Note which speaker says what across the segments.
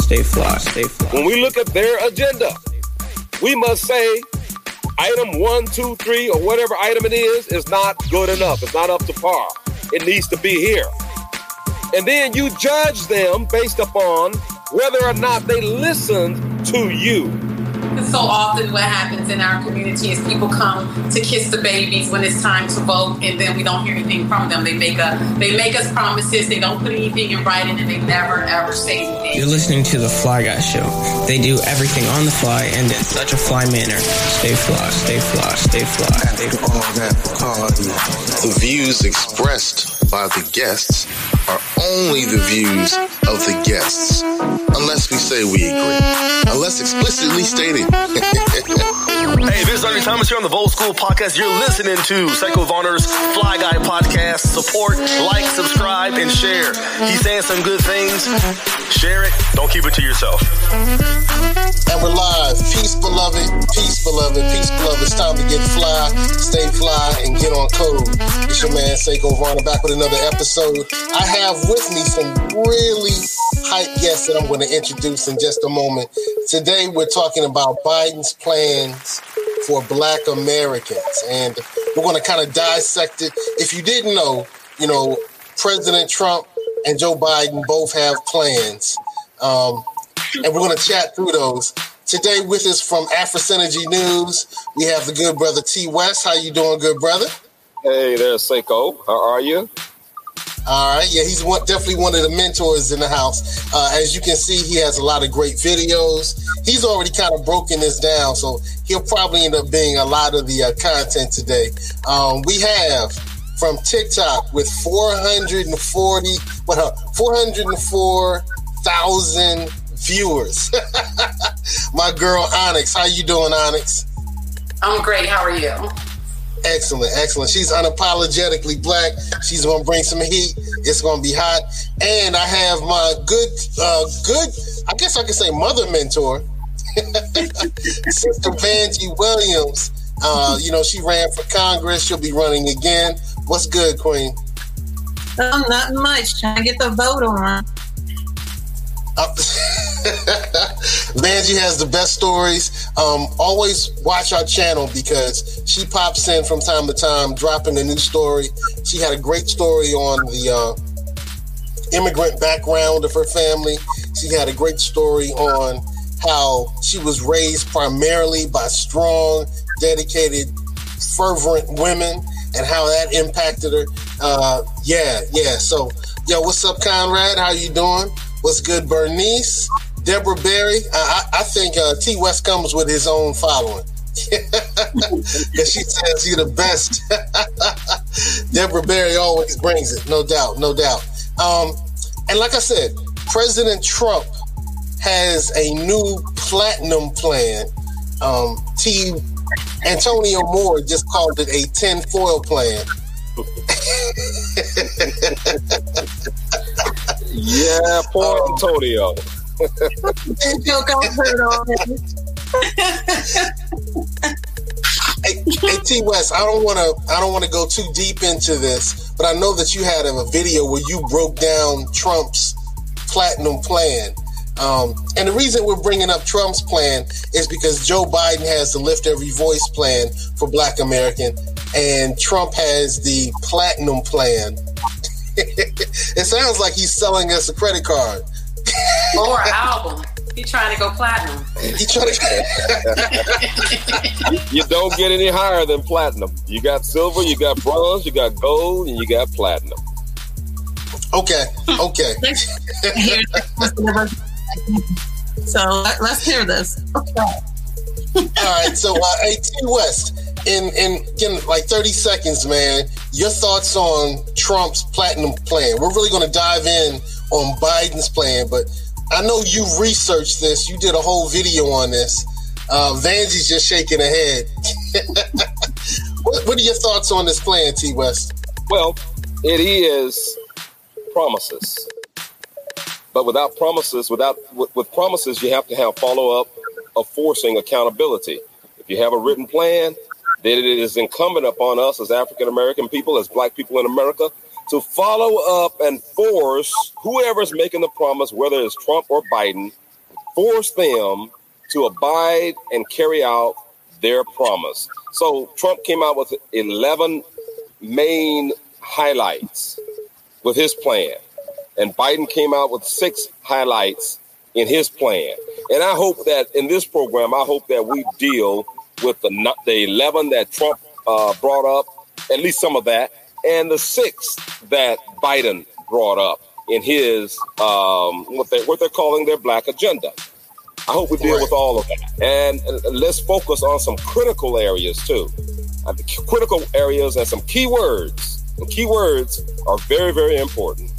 Speaker 1: Stay fly, stay fly.
Speaker 2: When we look at their agenda, we must say item one, two, three, or whatever item it is, is not good enough. It's not up to par. It needs to be here. And then you judge them based upon whether or not they listened to you
Speaker 3: so often what happens in our community is people come to kiss the babies when it's time to vote and then we don't hear anything from them. They make a they make us promises, they don't put anything in writing and they never ever say anything.
Speaker 1: You're listening to the Fly Guy Show. They do everything on the fly and in such a fly manner. Stay fly, stay fly, stay fly. Stay fly.
Speaker 4: All that party. The views expressed by the guests are only the views of the guests, unless we say we agree, unless explicitly stated.
Speaker 5: hey, this is Ernie Thomas here on the Vote School Podcast. You're listening to Seiko Varner's Fly Guy Podcast. Support, like, subscribe, and share. He's saying some good things. Share it. Don't keep it to yourself.
Speaker 4: And we're live. Peace, beloved. Peace, beloved. Peace, beloved. It's time to get fly, stay fly, and get on code. It's your man, Seiko Varner, back with another episode. I have with me some really hype guests that I'm going to introduce in just a moment. Today, we're talking about Biden's plans for black Americans. And we're going to kind of dissect it. If you didn't know, you know, President Trump and Joe Biden both have plans. Um, and we're going to chat through those. Today with us from Afrosynergy News, we have the good brother T West. How you doing, good brother?
Speaker 2: Hey there, Seiko. How are you?
Speaker 4: All right, yeah, he's one, definitely one of the mentors in the house. Uh, as you can see, he has a lot of great videos. He's already kind of broken this down, so he'll probably end up being a lot of the uh, content today. Um, we have from TikTok with 440, what, uh, 404,000 viewers. My girl Onyx, how you doing, Onyx?
Speaker 3: I'm great. How are you?
Speaker 4: Excellent, excellent. She's unapologetically black. She's gonna bring some heat. It's gonna be hot. And I have my good, uh, good. I guess I could say mother mentor, Sister Vanjie Williams. Uh, you know, she ran for Congress. She'll be running again. What's good, Queen?
Speaker 6: Oh, not much. Trying to get the vote on.
Speaker 4: Uh, Vanjie has the best stories. Um, always watch our channel because she pops in from time to time, dropping a new story. She had a great story on the uh, immigrant background of her family. She had a great story on how she was raised primarily by strong, dedicated, fervent women and how that impacted her. Uh, yeah, yeah. So, yo, what's up, Conrad? How you doing? What's good, Bernice? Deborah Berry. I, I think uh, T West comes with his own following. Because she says you're the best. Deborah Barry always brings it, no doubt, no doubt. Um, and like I said, President Trump has a new platinum plan. Um, T. Antonio Moore just called it a tin foil plan.
Speaker 2: yeah, poor um, Antonio.
Speaker 6: joke I heard on
Speaker 4: hey, hey T West, I don't want to. I don't want to go too deep into this, but I know that you had a video where you broke down Trump's platinum plan. Um, and the reason we're bringing up Trump's plan is because Joe Biden has the Lift Every Voice plan for Black American, and Trump has the Platinum plan. it sounds like he's selling us a credit card
Speaker 3: or album. He's trying to go platinum.
Speaker 4: He trying
Speaker 2: to. you don't get any higher than platinum. You got silver, you got bronze, you got gold, and you got platinum.
Speaker 4: Okay. Okay.
Speaker 6: so let's hear this. Okay.
Speaker 4: All right. So, uh, hey, T West, in in again, like thirty seconds, man. Your thoughts on Trump's platinum plan? We're really going to dive in on Biden's plan, but I know you researched this. You did a whole video on this. Uh, Vanjie's just shaking her head. what, what are your thoughts on this plan, T West?
Speaker 2: Well, it is promises. But without promises, without with, with promises, you have to have follow up of forcing accountability. If you have a written plan, then it is incumbent upon us as African American people, as Black people in America, to follow up and force whoever's making the promise, whether it's Trump or Biden, force them to abide and carry out their promise. So Trump came out with 11 main highlights with his plan, and Biden came out with six highlights in his plan. And I hope that in this program, I hope that we deal with the the 11 that Trump uh, brought up, at least some of that, and the six that Biden brought up in his um, what they what they're calling their black agenda. I hope we deal right. with all of that, and, and, let's focus on some critical areas too. Uh, critical areas and some key words. And key words are very very important.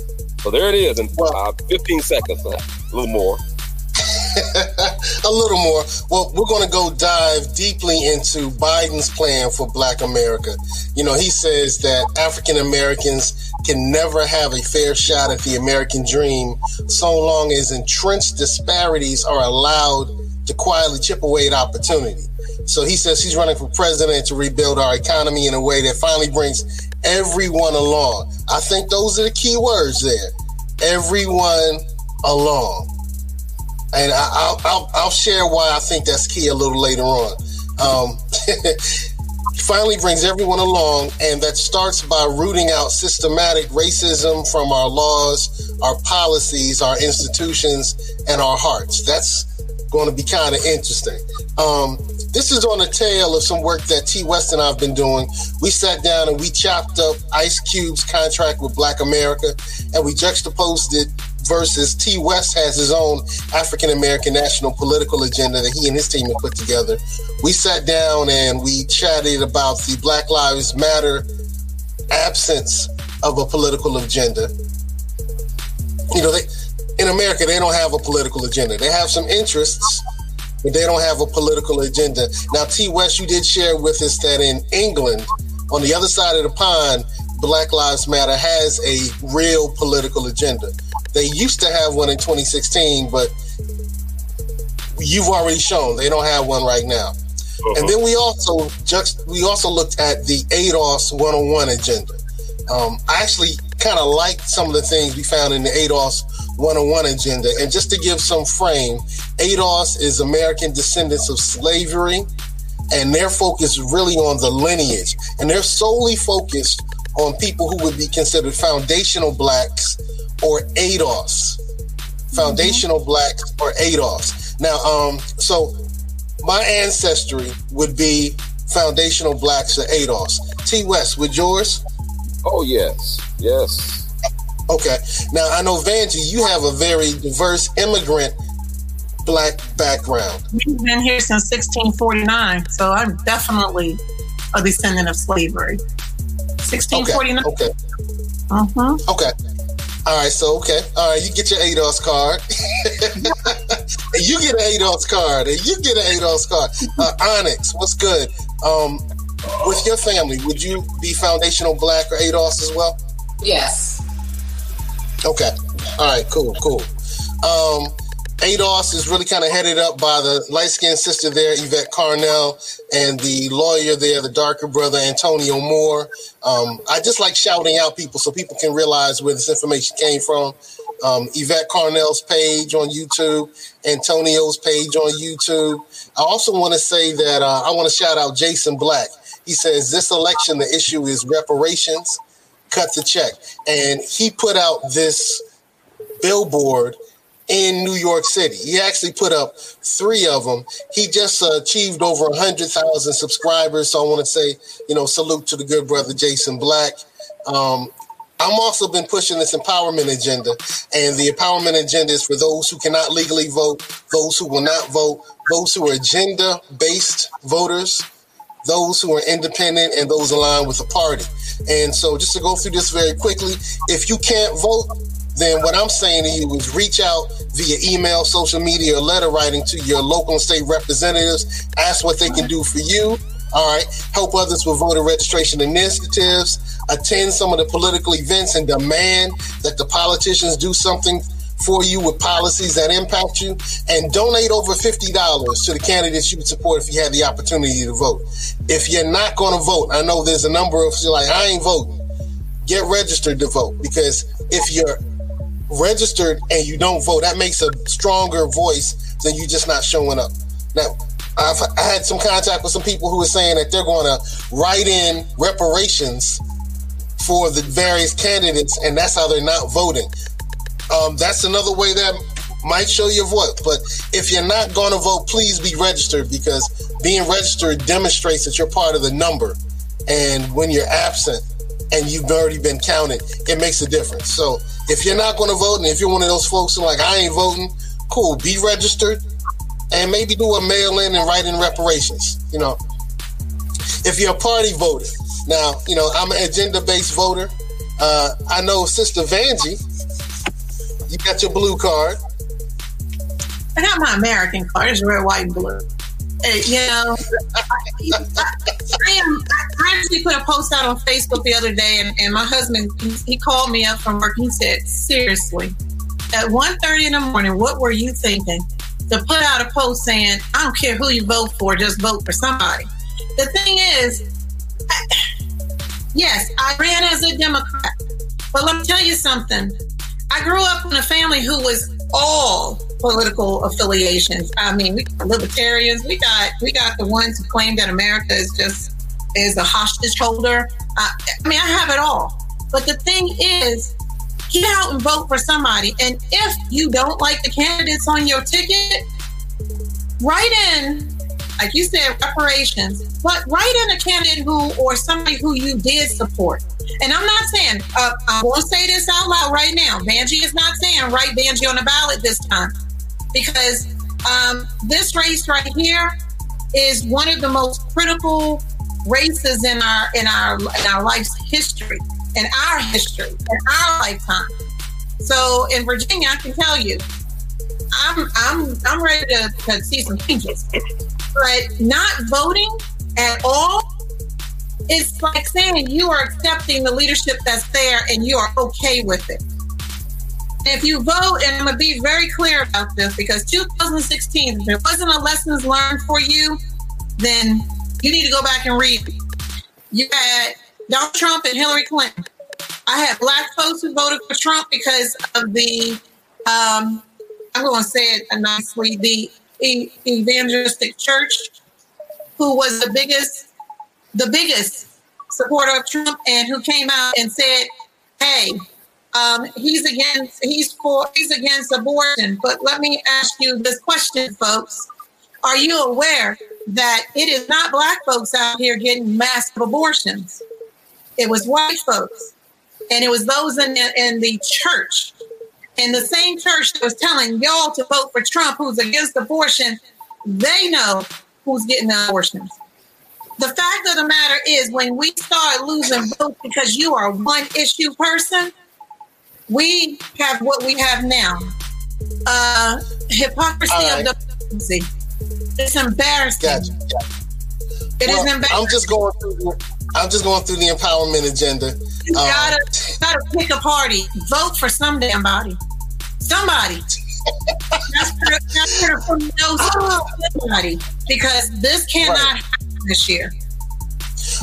Speaker 2: So there it is in uh, 15 seconds, a little more.
Speaker 4: A little more. Well, we're going to go dive deeply into Biden's plan for Black America. You know, he says that African Americans can never have a fair shot at the American dream so long as entrenched disparities are allowed to quietly chip away at opportunity. So he says he's running for president to rebuild our economy in a way that finally brings everyone along. I think those are the key words there. Everyone along and I, will I'll, share why I think that's key a little later on. Um, finally brings everyone along, and that starts by rooting out systematic racism from our laws, our policies, our institutions, and our hearts. That's going to be kind of interesting. Um, this is on the tail of some work that T West and I've been doing. We sat down and we chopped up Ice Cube's contract with Black America, and we juxtaposed it versus T West has his own African American national political agenda that he and his team have put together. We sat down and we chatted about the Black Lives Matter absence of a political agenda. You know, they, in America, they don't have a political agenda. They have some interests, but they don't have a political agenda. Now, T West, you did share with us that in England, on the other side of the pond, Black Lives Matter has a real political agenda. They used to have one in 2016, but you've already shown they don't have one right now. Uh-huh. And then we also just we also looked at the ADOS 101 agenda. Um, I actually kind of liked some of the things we found in the ADOS 101 agenda. And just to give some frame, ADOS is American descendants of slavery, and their focus really on the lineage. And they're solely focused on people who would be considered foundational blacks or ADOS. Foundational mm-hmm. blacks or ADOS. Now, um, so my ancestry would be foundational blacks or ADOS. T West, with yours?
Speaker 2: Oh yes, yes.
Speaker 4: Okay. Now I know Vanjie, you have a very diverse immigrant black background.
Speaker 6: We've been here since 1649, so I'm definitely a descendant of slavery. 1649.
Speaker 4: Okay. Okay.
Speaker 6: Uh-huh.
Speaker 4: Okay. All right. So okay. All right. You get your ADOS card. and you get an ADOS card. And you get an ADOS card. Uh, Onyx, what's good? Um, with your family, would you be foundational black or ADOS as well?
Speaker 3: Yes.
Speaker 4: Okay. All right. Cool. Cool. Um, ADOS is really kind of headed up by the light skinned sister there, Yvette Carnell, and the lawyer there, the darker brother, Antonio Moore. Um, I just like shouting out people so people can realize where this information came from. Um, Yvette Carnell's page on YouTube, Antonio's page on YouTube. I also want to say that uh, I want to shout out Jason Black. He says this election, the issue is reparations, cut the check. And he put out this billboard in New York City. He actually put up three of them. He just uh, achieved over 100,000 subscribers. So I want to say, you know, salute to the good brother Jason Black. Um, I'm also been pushing this empowerment agenda, and the empowerment agenda is for those who cannot legally vote, those who will not vote, those who are agenda based voters, those who are independent, and those aligned with the party. And so, just to go through this very quickly, if you can't vote, then what I'm saying to you is reach out via email, social media, or letter writing to your local and state representatives. Ask what they can do for you. All right. Help others with voter registration initiatives. Attend some of the political events and demand that the politicians do something for you with policies that impact you. And donate over $50 to the candidates you would support if you had the opportunity to vote. If you're not going to vote, I know there's a number of you like, I ain't voting. Get registered to vote because if you're registered and you don't vote, that makes a stronger voice than you're just not showing up. Now, I've I had some contact with some people who are saying that they're going to write in reparations for the various candidates, and that's how they're not voting. Um, that's another way that might show your vote. But if you're not going to vote, please be registered because being registered demonstrates that you're part of the number. And when you're absent and you've already been counted, it makes a difference. So if you're not going to vote, and if you're one of those folks who like, I ain't voting, cool, be registered and maybe do a mail in and write in reparations. You know, if you're a party voter, now, you know, I'm an agenda based voter. Uh, I know Sister Vanjie, you got your blue card.
Speaker 6: I got my American card. It's red, white, and blue. You know, I, I. I actually put a post out on Facebook the other day, and, and my husband he called me up from work. He said, "Seriously, at 1.30 in the morning, what were you thinking to put out a post saying, I don't care who you vote for, just vote for somebody?" The thing is, I, yes, I ran as a Democrat, but let me tell you something. I grew up in a family who was all political affiliations. I mean, we got libertarians, we got we got the ones who claim that America is just is a hostage holder. I mean, I have it all. But the thing is, get out and vote for somebody. And if you don't like the candidates on your ticket, write in, like you said, reparations. But write in a candidate who or somebody who you did support. And I'm not saying, uh, going to say this out loud right now. Vanjie is not saying write Vanjie on the ballot this time because um, this race right here is one of the most critical races in our in our in our life's history, in our history, in our lifetime. So in Virginia, I can tell you, I'm I'm I'm ready to, to see some changes. But not voting at all it's like saying you are accepting the leadership that's there and you are okay with it. If you vote, and I'm going to be very clear about this because 2016, if there wasn't a lessons learned for you, then you need to go back and read. You had Donald Trump and Hillary Clinton. I had black folks who voted for Trump because of the, um, I'm going to say it nicely, the evangelistic church, who was the biggest, the biggest supporter of Trump, and who came out and said, "Hey, um, he's against he's for he's against abortion. But let me ask you this question, folks: Are you aware that it is not black folks out here getting massive abortions? It was white folks, and it was those in the, in the church, in the same church that was telling y'all to vote for Trump, who's against abortion. They know who's getting the abortions. The fact of the matter is, when we start losing votes because you are one issue person, we have what we have now. Uh, hypocrisy right. of democracy. It's embarrassing.
Speaker 4: Gotcha.
Speaker 6: It well, is embarrassing.
Speaker 4: I'm just going through. The, I'm just going through the empowerment agenda.
Speaker 6: You gotta, um, gotta pick a party. Vote for some damn body. Somebody. that's for, that's for somebody because this cannot right. happen this year.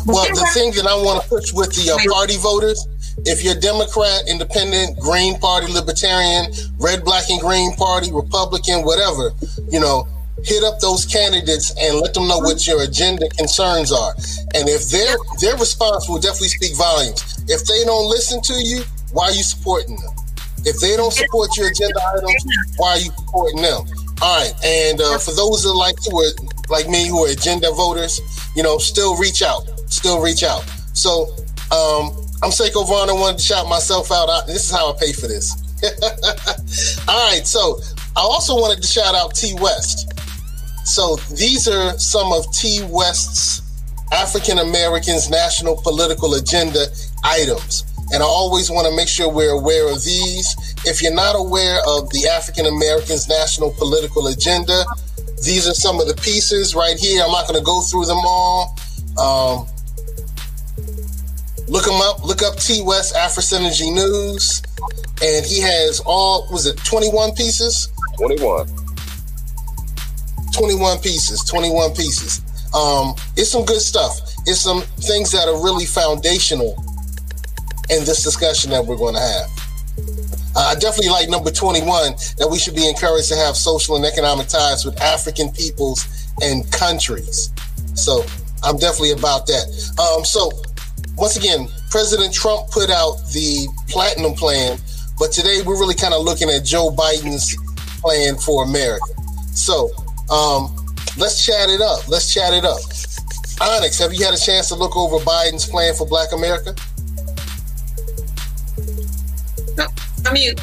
Speaker 4: Well, the thing that I want to push with the uh, party voters if you're Democrat, Independent, Green Party, Libertarian, Red, Black, and Green Party, Republican, whatever, you know, hit up those candidates and let them know what your agenda concerns are. And if their their response will definitely speak volumes. If they don't listen to you, why are you supporting them? If they don't support your agenda items, why are you supporting them? All right, and uh, for those that like who are like me who are agenda voters, you know, still reach out, still reach out. So um, I'm Seiko Vaughn. I wanted to shout myself out. I, this is how I pay for this. All right. So I also wanted to shout out T West. So these are some of T West's African Americans' national political agenda items. And I always want to make sure we're aware of these. If you're not aware of the African Americans' national political agenda, these are some of the pieces right here. I'm not going to go through them all. Um, Look him up. Look up T West Afro Synergy News, and he has all was it twenty one pieces?
Speaker 2: Twenty one.
Speaker 4: 21 pieces 21 pieces um it's some good stuff it's some things that are really foundational in this discussion that we're going to have Uh, I definitely like number 21 that we should be encouraged to have social and economic ties with African peoples and countries. So I'm definitely about that. Um, so once again, President Trump put out the platinum plan, but today we're really kind of looking at Joe Biden's plan for America. So um, let's chat it up. Let's chat it up. Onyx, have you had a chance to look over Biden's plan for Black America?
Speaker 6: I mean,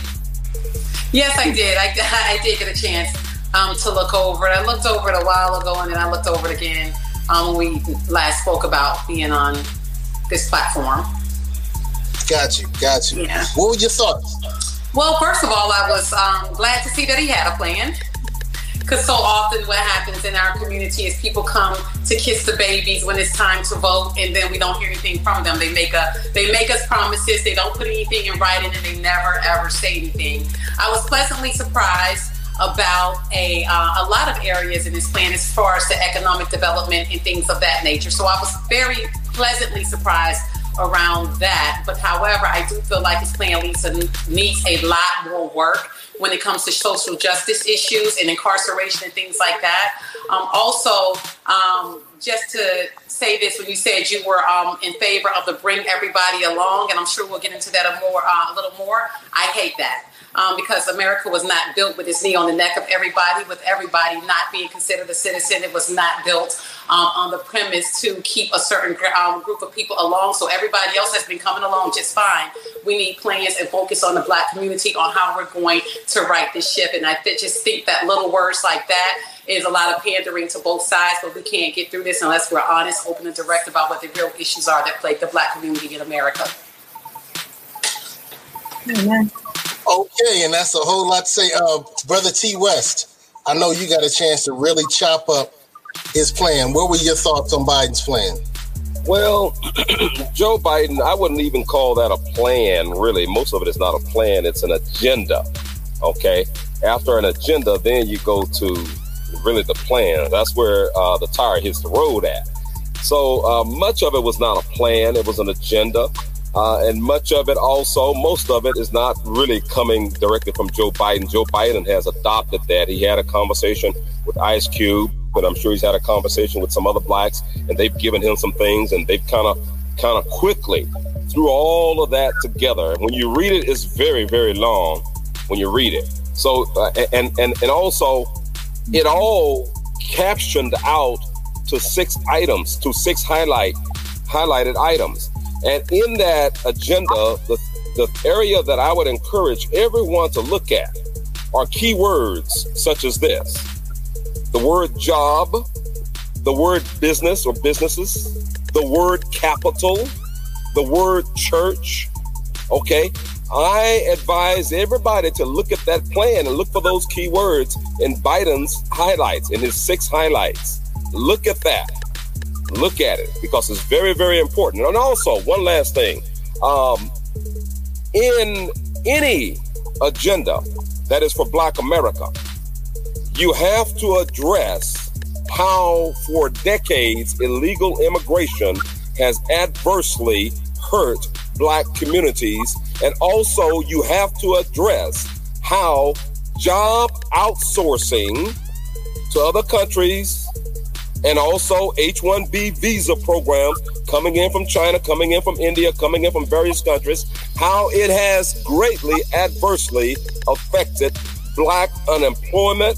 Speaker 3: Yes, I did. I, I did get a chance um, to look over it. I looked over it a while ago, and then I looked over it again um, when we last spoke about being on this platform.
Speaker 4: Got you, got you.
Speaker 3: Yeah.
Speaker 4: What were your thoughts?
Speaker 3: Well, first of all, I was um, glad to see that he had a plan. Because so often, what happens in our community is people come to kiss the babies when it's time to vote, and then we don't hear anything from them. They make a they make us promises. They don't put anything in writing, and they never ever say anything. I was pleasantly surprised about a uh, a lot of areas in this plan as far as the economic development and things of that nature. So I was very pleasantly surprised around that. But however, I do feel like this plan needs a, needs a lot more work when it comes to social justice issues and incarceration and things like that. Um, also, um, just to say this, when you said you were um, in favor of the bring everybody along, and I'm sure we'll get into that a more uh, a little more. I hate that um, because America was not built with its knee on the neck of everybody, with everybody not being considered a citizen. It was not built um, on the premise to keep a certain um, group of people along. So everybody else has been coming along just fine. We need plans and focus on the black community on how we're going to right this ship. And I just think that little words like that is a lot of pandering to both sides, but we can't get through this unless we're honest, open, and direct about what the real issues are that plague the black community in America.
Speaker 6: Amen.
Speaker 4: Okay, and that's a whole lot to say. Uh, Brother T West, I know you got a chance to really chop up his plan. What were your thoughts on Biden's plan?
Speaker 2: Well, Joe Biden, I wouldn't even call that a plan, really. Most of it is not a plan, it's an agenda. Okay. After an agenda, then you go to really the plan. That's where uh, the tire hits the road at. So uh, much of it was not a plan, it was an agenda. Uh, and much of it also, most of it is not really coming directly from Joe Biden. Joe Biden has adopted that. He had a conversation with Ice Cube, but I'm sure he's had a conversation with some other blacks, and they've given him some things, and they've kind of, kind of quickly threw all of that together. When you read it, it's very, very long. When you read it, so uh, and and and also, it all captioned out to six items, to six highlight highlighted items. And in that agenda, the, the area that I would encourage everyone to look at are keywords such as this the word job, the word business or businesses, the word capital, the word church. Okay. I advise everybody to look at that plan and look for those keywords in Biden's highlights, in his six highlights. Look at that look at it because it's very, very important. And also, one last thing um, in any agenda that is for Black America, you have to address how, for decades, illegal immigration has adversely hurt Black communities. And also, you have to address how job outsourcing to other countries and also H-1B visa programs coming in from China, coming in from India, coming in from various countries, how it has greatly adversely affected black unemployment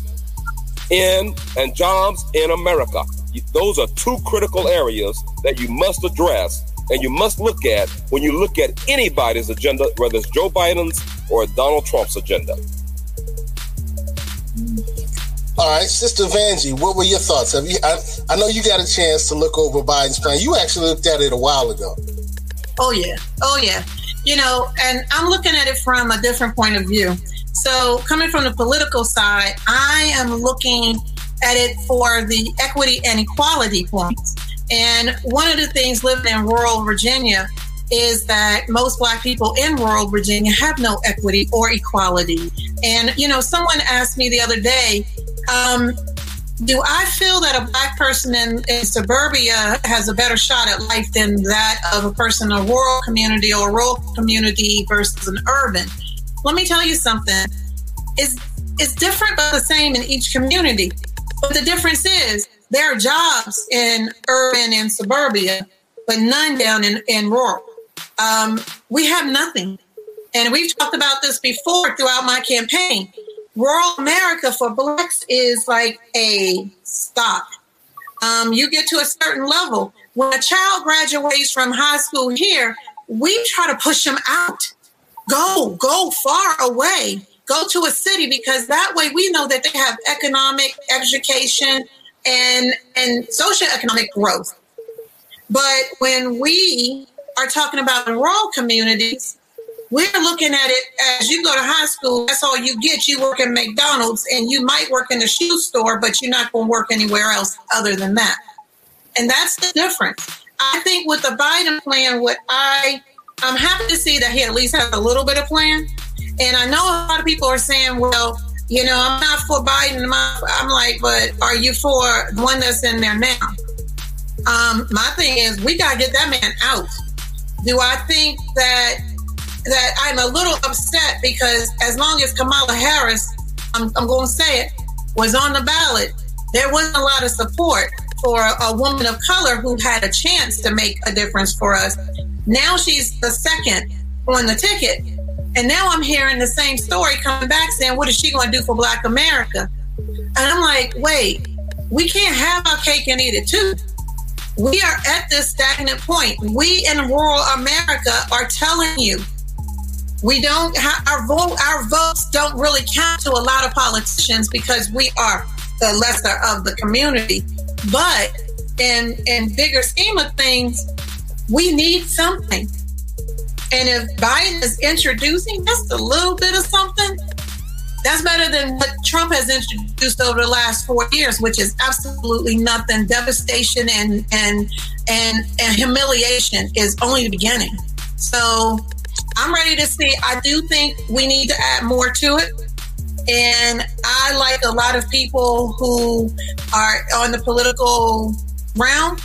Speaker 2: in and jobs in America. Those are two critical areas that you must address and you must look at when you look at anybody's agenda, whether it's Joe Biden's or Donald Trump's agenda.
Speaker 4: All right, Sister Vanjie, what were your thoughts? Have you? I, I know you got a chance to look over Biden's plan. You actually looked at it a while ago.
Speaker 6: Oh yeah, oh yeah. You know, and I'm looking at it from a different point of view. So, coming from the political side, I am looking at it for the equity and equality points. And one of the things living in rural Virginia is that most black people in rural Virginia have no equity or equality. And, you know, someone asked me the other day, um, do I feel that a black person in, in, suburbia has a better shot at life than that of a person in a rural community or a rural community versus an urban? let me tell you something. It's it's different but the same in each community. But the difference is there are jobs in urban and suburbia, but none down in, in rural. Um, we have nothing. And we've talked about this before throughout my campaign. Rural America for blacks is like a stop. Um, you get to a certain level. When a child graduates from high school here, we try to push them out. Go, go far away. Go to a city because that way we know that they have economic education and and socioeconomic growth. But when we are talking about the rural communities, we're looking at it as you go to high school, that's all you get. You work in McDonald's and you might work in a shoe store, but you're not going to work anywhere else other than that. And that's the difference. I think with the Biden plan, what I I'm happy to see that he at least has a little bit of plan. And I know a lot of people are saying, well, you know, I'm not for Biden. I'm like, but are you for the one that's in there now? Um, my thing is, we gotta get that man out. Do I think that that I'm a little upset because as long as Kamala Harris, I'm, I'm going to say it, was on the ballot, there wasn't a lot of support for a woman of color who had a chance to make a difference for us. Now she's the second on the ticket. And now I'm hearing the same story coming back saying, what is she going to do for Black America? And I'm like, wait, we can't have our cake and eat it too. We are at this stagnant point. We in rural America are telling you we don't our vote our votes don't really count to a lot of politicians because we are the lesser of the community. But in in bigger scheme of things, we need something. And if Biden is introducing just a little bit of something, that's better than what Trump has introduced over the last four years, which is absolutely nothing. Devastation and and and, and humiliation is only the beginning. So I'm ready to see. I do think we need to add more to it. And I like a lot of people who are on the political realm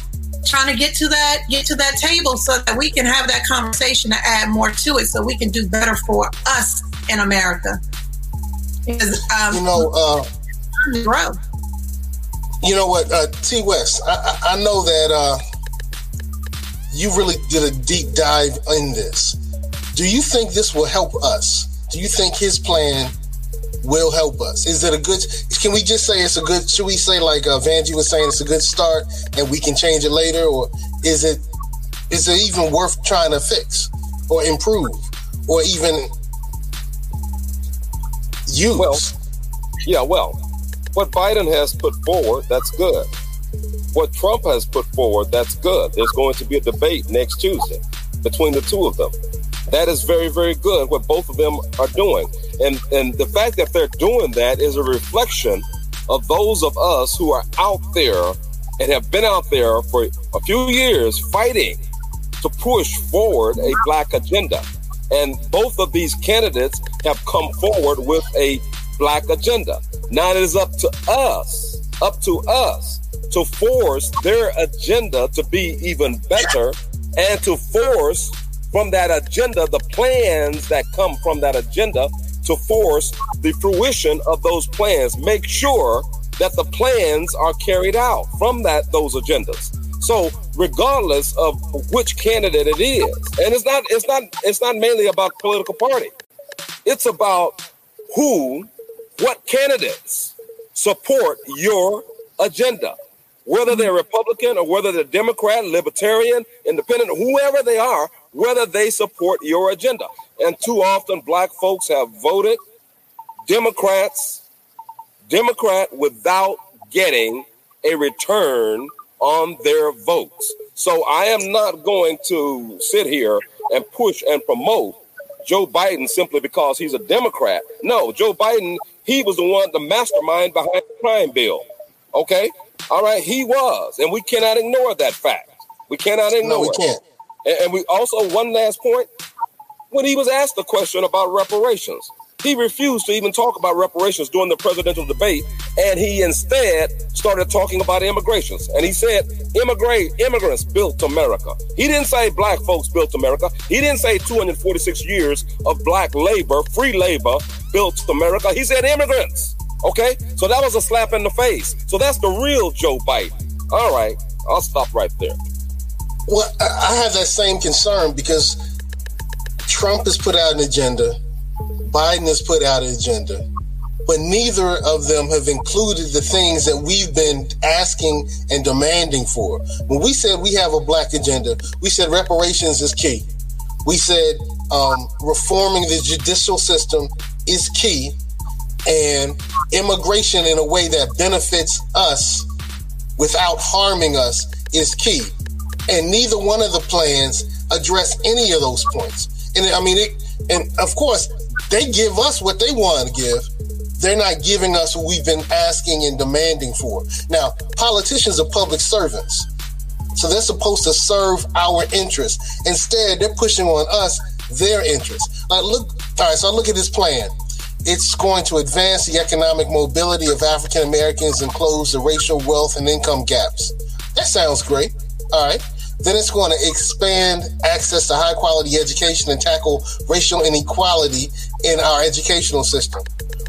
Speaker 6: trying to get to that get to that table so that we can have that conversation to add more to it so we can do better for us in America.
Speaker 4: Because, um, you know, uh,
Speaker 6: grow.
Speaker 4: You know what, uh, T West, I, I, I know that uh, you really did a deep dive in this. Do you think this will help us? Do you think his plan will help us? Is it a good? Can we just say it's a good? Should we say like uh, Vanjie was saying, it's a good start, and we can change it later, or is it is it even worth trying to fix or improve or even use?
Speaker 2: Well, yeah, well, what Biden has put forward, that's good. What Trump has put forward, that's good. There's going to be a debate next Tuesday between the two of them. That is very, very good what both of them are doing. And and the fact that they're doing that is a reflection of those of us who are out there and have been out there for a few years fighting to push forward a black agenda. And both of these candidates have come forward with a black agenda. Now it is up to us, up to us to force their agenda to be even better and to force from that agenda, the plans that come from that agenda to force the fruition of those plans. Make sure that the plans are carried out from that those agendas. So regardless of which candidate it is, and it's not it's not it's not mainly about political party. It's about who, what candidates support your agenda. Whether they're Republican or whether they're Democrat, Libertarian, Independent, whoever they are, whether they support your agenda. And too often, black folks have voted Democrats, Democrat without getting a return on their votes. So I am not going to sit here and push and promote Joe Biden simply because he's a Democrat. No, Joe Biden, he was the one, the mastermind behind the crime bill. Okay? All right, he was. And we cannot ignore that fact. We cannot ignore
Speaker 4: no, we can't.
Speaker 2: And, we also, one last point, when he was asked the question about reparations, he refused to even talk about reparations during the presidential debate and he instead started talking about immigrations. And he said, immigrate immigrants built America. He didn't say black folks built America. He didn't say 246 years of black labor, free labor built America. He said immigrants. Okay, so that was a slap in the face. So that's the real Joe Biden. All right, I'll stop right there.
Speaker 4: Well, I have that same concern because Trump has put out an agenda, Biden has put out an agenda, but neither of them have included the things that we've been asking and demanding for. When we said we have a black agenda, we said reparations is key. We said um, reforming the judicial system is key, and immigration in a way that benefits us without harming us is key. And neither one of the plans address any of those points. And I mean, it, and of course, they give us what they want to give they're not giving us what we've been asking and demanding for. Now, politicians are public servants. So they're supposed to serve our interests. Instead, they're pushing on us their interests. Like, look, all right, so I look at this plan. It's going to advance the economic mobility of African Americans and close the racial wealth and income gaps. That sounds great. All right. Then it's going to expand access to high quality education and tackle racial inequality in our educational system.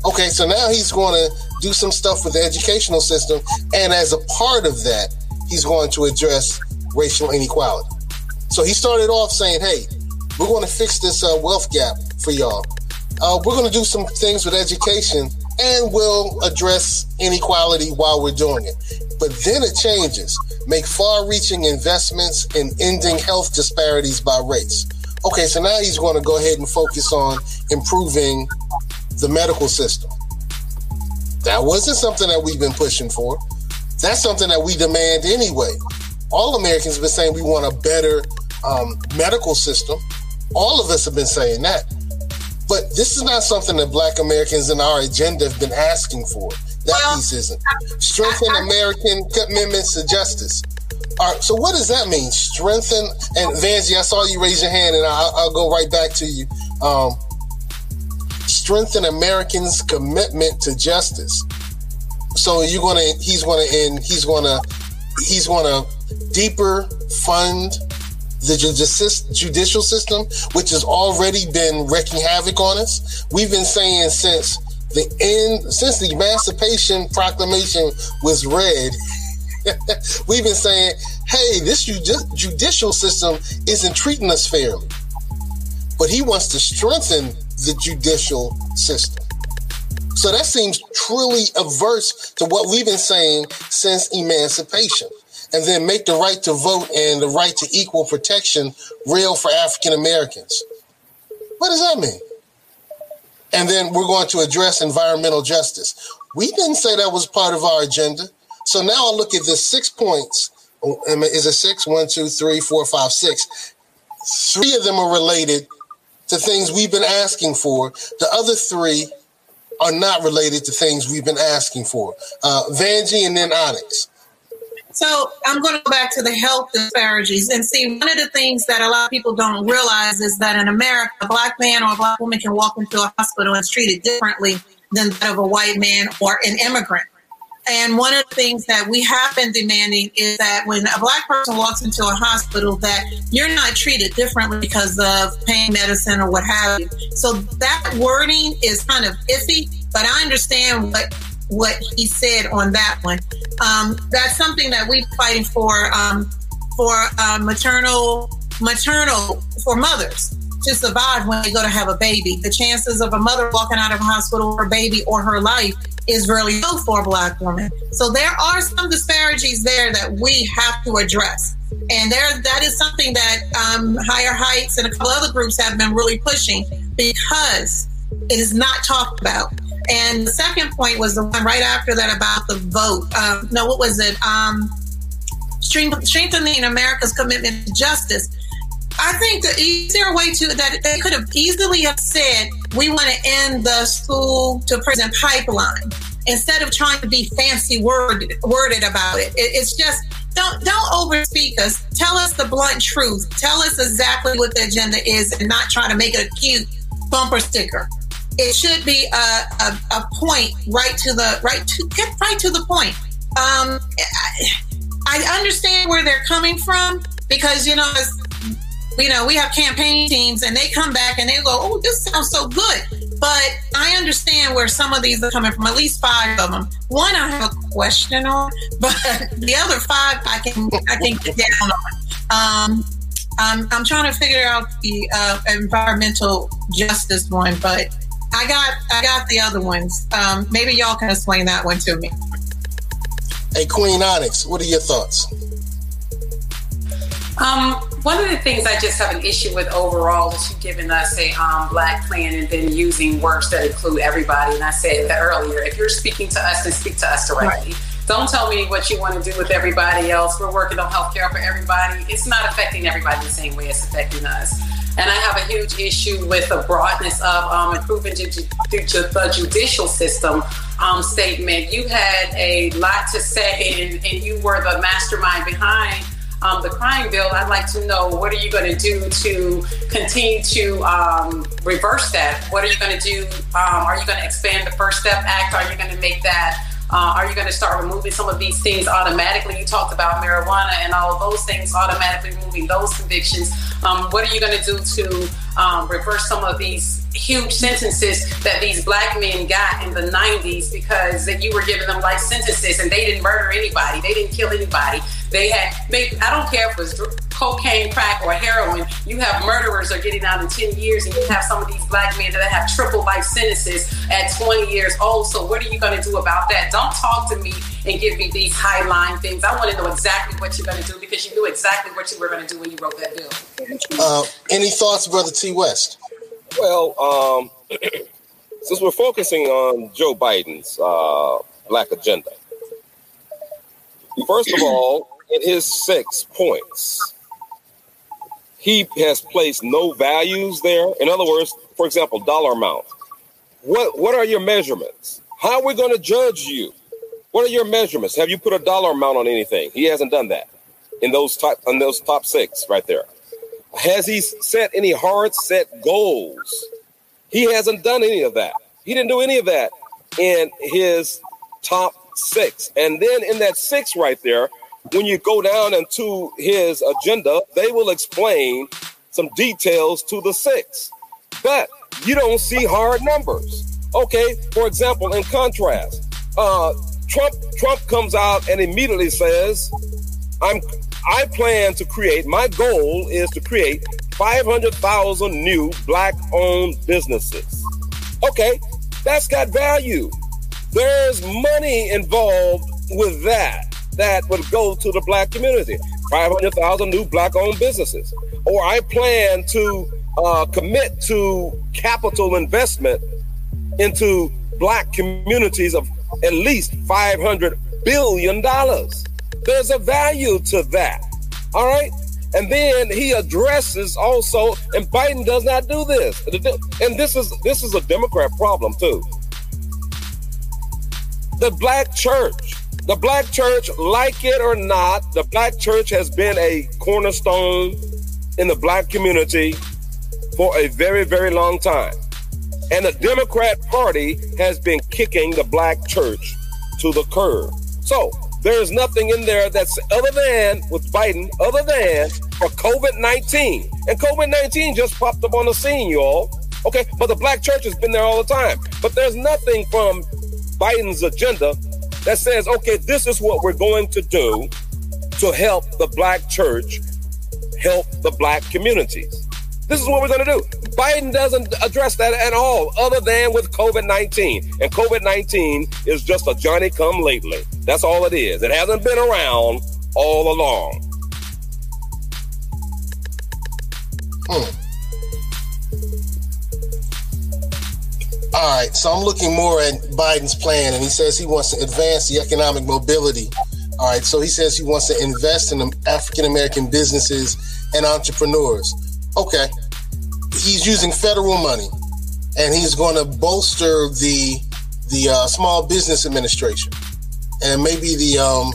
Speaker 4: Okay, so now he's going to do some stuff with the educational system, and as a part of that, he's going to address racial inequality. So he started off saying, "Hey, we're going to fix this uh, wealth gap for y'all. Uh, we're going to do some things with education, and we'll address inequality while we're doing it." But then it changes. Make far-reaching investments in ending health disparities by race. Okay, so now he's going to go ahead and focus on improving the medical system. That wasn't something that we've been pushing for. That's something that we demand anyway. All Americans have been saying we want a better um, medical system. All of us have been saying that. But this is not something that Black Americans in our agenda have been asking for. That well, piece isn't. Strengthen American commitments to justice. All right, so what does that mean? Strengthen and Vanjie, I saw you raise your hand, and I'll, I'll go right back to you. Um, strengthen Americans' commitment to justice. So you're gonna, he's gonna, and he's gonna, he's gonna deeper fund the judicial system, which has already been wreaking havoc on us. We've been saying since the end, since the Emancipation Proclamation was read, we've been saying, hey, this judicial system isn't treating us fairly. But he wants to strengthen the judicial system. So that seems truly averse to what we've been saying since emancipation. And then make the right to vote and the right to equal protection real for African Americans. What does that mean? And then we're going to address environmental justice. We didn't say that was part of our agenda. So now I look at the six points. Is it six? One, two, three, four, five, six. Three of them are related to things we've been asking for. The other three are not related to things we've been asking for. Uh, Vanjie and then Onyx.
Speaker 6: So I'm going to go back to the health disparities and see one of the things that a lot of people don't realize is that in America, a black man or a black woman can walk into a hospital and is treated differently than that of a white man or an immigrant. And one of the things that we have been demanding is that when a black person walks into a hospital, that you're not treated differently because of pain medicine or what have you. So that wording is kind of iffy, but I understand what what he said on that one. Um, that's something that we're fighting for um, for uh, maternal maternal for mothers to survive when they go to have a baby. The chances of a mother walking out of a hospital for a baby or her life is really low for a black woman. So there are some disparities there that we have to address. And there, that is something that um, Higher Heights and a couple other groups have been really pushing because it is not talked about. And the second point was the one right after that about the vote. Um, no, what was it? Um, strengthening America's commitment to justice. I think the easier way to that they could have easily have said we want to end the school to prison pipeline instead of trying to be fancy word, worded about it. it. It's just don't don't overspeak us. Tell us the blunt truth. Tell us exactly what the agenda is, and not try to make it a cute bumper sticker. It should be a, a, a point right to the right to get right to the point. Um, I, understand where they're coming from because you know, you know, we have campaign teams and they come back and they go, "Oh, this sounds so good." But I understand where some of these are coming from. At least five of them. One I have a question on, but the other five I can I can get down on. Um, I'm, I'm trying to figure out the uh, environmental justice one, but I got I got the other ones. Um, maybe y'all can explain that one to me.
Speaker 4: Hey, Queen Onyx, what are your thoughts?
Speaker 3: Um, one of the things I just have an issue with overall is you giving us a um, black plan and then using words that include everybody. And I said that earlier. If you're speaking to us, then speak to us directly. Right. Don't tell me what you want to do with everybody else. We're working on healthcare for everybody. It's not affecting everybody the same way it's affecting us. And I have a huge issue with the broadness of um, improving the judicial system um, statement. You had a lot to say, and, and you were the mastermind behind um, the crime bill, I'd like to know what are you going to do to continue to um, reverse that? What are you going to do? Um, are you going to expand the First Step Act? Are you going to make that? Uh, are you going to start removing some of these things automatically? You talked about marijuana and all of those things, automatically removing those convictions. Um, what are you going to do to um, reverse some of these huge sentences that these black men got in the 90s because that you were giving them life sentences and they didn't murder anybody, they didn't kill anybody. They had, maybe, I don't care if it was cocaine, crack, or heroin. You have murderers are getting out in 10 years, and you have some of these black men that have triple life sentences at 20 years old. So, what are you going to do about that? Don't talk to me and give me these high line things. I want to know exactly what you're going to do because you knew exactly what you were going to do when you wrote that bill.
Speaker 4: Uh, any thoughts, Brother T. West?
Speaker 2: Well, um, since we're focusing on Joe Biden's uh, black agenda, first of all, in his six points, he has placed no values there. In other words, for example, dollar amount. What what are your measurements? How are we going to judge you? What are your measurements? Have you put a dollar amount on anything? He hasn't done that in those top in those top six right there. Has he set any hard set goals? He hasn't done any of that. He didn't do any of that in his top six. And then in that six right there, when you go down into his agenda, they will explain some details to the six. But you don't see hard numbers. Okay, for example, in contrast, uh, Trump Trump comes out and immediately says, "I'm I plan to create. My goal is to create 500,000 new black-owned businesses." Okay, that's got value. There's money involved with that that would go to the black community. 500,000 new black owned businesses. Or I plan to uh, commit to capital investment into black communities of at least $500 billion. There's a value to that. All right. And then he addresses also, and Biden does not do this. And this is this is a Democrat problem too. The black church the black church, like it or not, the black church has been a cornerstone in the black community for a very, very long time. And the Democrat Party has been kicking the black church to the curb. So there's nothing in there that's other than with Biden, other than for COVID 19. And COVID 19 just popped up on the scene, y'all. Okay, but the black church has been there all the time. But there's nothing from Biden's agenda that says, okay, this is what we're going to do to help the black church help the black communities. This is what we're going to do. Biden doesn't address that at all, other than with COVID 19. And COVID 19 is just a Johnny come lately. That's all it is. It hasn't been around all along.
Speaker 4: Hmm. All right, so I'm looking more at Biden's plan, and he says he wants to advance the economic mobility. All right, so he says he wants to invest in African American businesses and entrepreneurs. Okay, he's using federal money, and he's going to bolster the the uh, Small Business Administration, and maybe the um,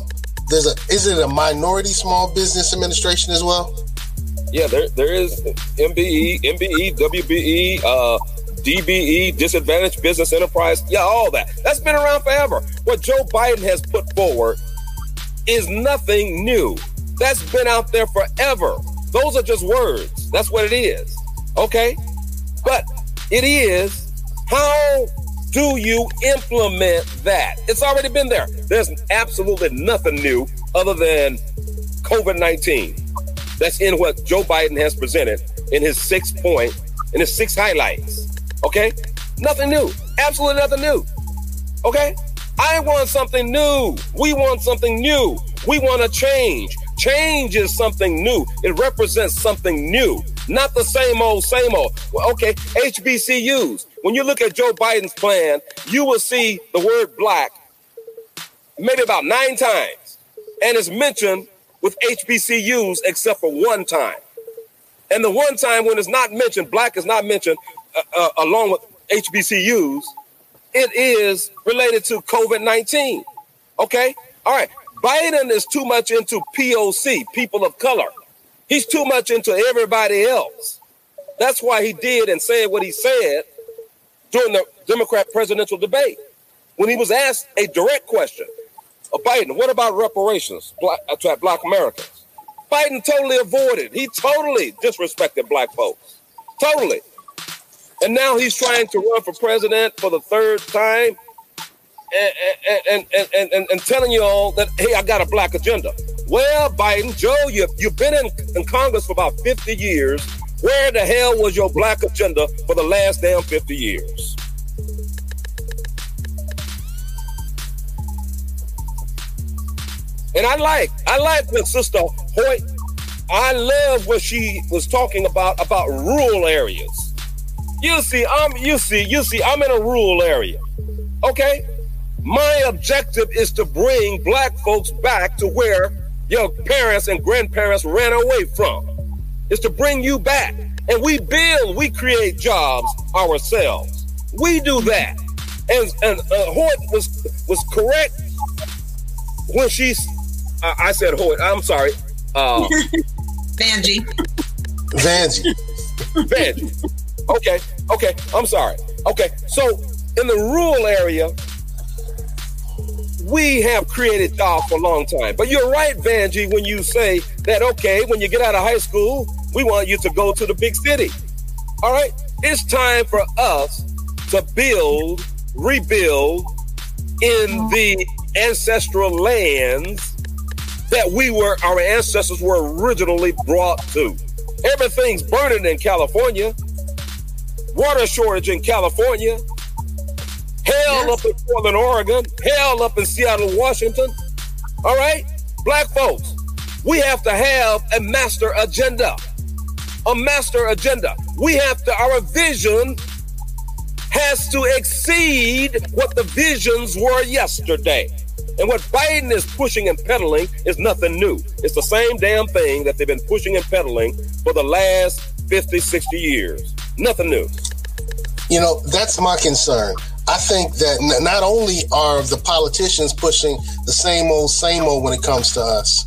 Speaker 4: there's a is it a minority Small Business Administration as well?
Speaker 2: Yeah, there there is MBE, MBE, WBE. Uh, DBE, disadvantaged business enterprise. Yeah, all that. That's been around forever. What Joe Biden has put forward is nothing new. That's been out there forever. Those are just words. That's what it is. Okay? But it is how do you implement that? It's already been there. There's absolutely nothing new other than COVID 19. That's in what Joe Biden has presented in his six point, in his six highlights. Okay? Nothing new. Absolutely nothing new. Okay? I want something new. We want something new. We want to change. Change is something new. It represents something new, not the same old, same old. Well, okay, HBCUs. When you look at Joe Biden's plan, you will see the word black maybe about nine times, and it's mentioned with HBCUs except for one time. And the one time when it's not mentioned, black is not mentioned uh, uh, along with HBCUs, it is related to COVID 19. Okay? All right. Biden is too much into POC, people of color. He's too much into everybody else. That's why he did and said what he said during the Democrat presidential debate when he was asked a direct question of Biden, what about reparations uh, to black Americans? Biden totally avoided. He totally disrespected black folks. Totally. And now he's trying to run for president for the third time and, and, and, and, and telling you all that, hey, I got a black agenda. Well, Biden, Joe, you, you've been in, in Congress for about 50 years. Where the hell was your black agenda for the last damn 50 years? And I like, I like when Sister Hoyt, I love what she was talking about, about rural areas. You see, I'm, you see, you see, I'm in a rural area. Okay? My objective is to bring black folks back to where your parents and grandparents ran away from. Is to bring you back. And we build, we create jobs ourselves. We do that. And and uh, Hoyt was was correct when she's uh, I said Hoyt, I'm sorry. Uh
Speaker 6: Vanjie.
Speaker 4: Vanjie.
Speaker 2: Vanjie. Okay, okay, I'm sorry. Okay, so in the rural area, we have created jobs for a long time. But you're right, Vanjie, when you say that, okay, when you get out of high school, we want you to go to the big city. All right? It's time for us to build, rebuild in the ancestral lands that we were, our ancestors were originally brought to. Everything's burning in California, water shortage in California, hell yes. up in Portland, Oregon, hell up in Seattle, Washington. All right? Black folks, we have to have a master agenda. A master agenda. We have to, our vision has to exceed what the visions were yesterday. And what Biden is pushing and peddling is nothing new. It's the same damn thing that they've been pushing and peddling for the last 50, 60 years. Nothing new.
Speaker 4: You know, that's my concern. I think that not only are the politicians pushing the same old, same old when it comes to us,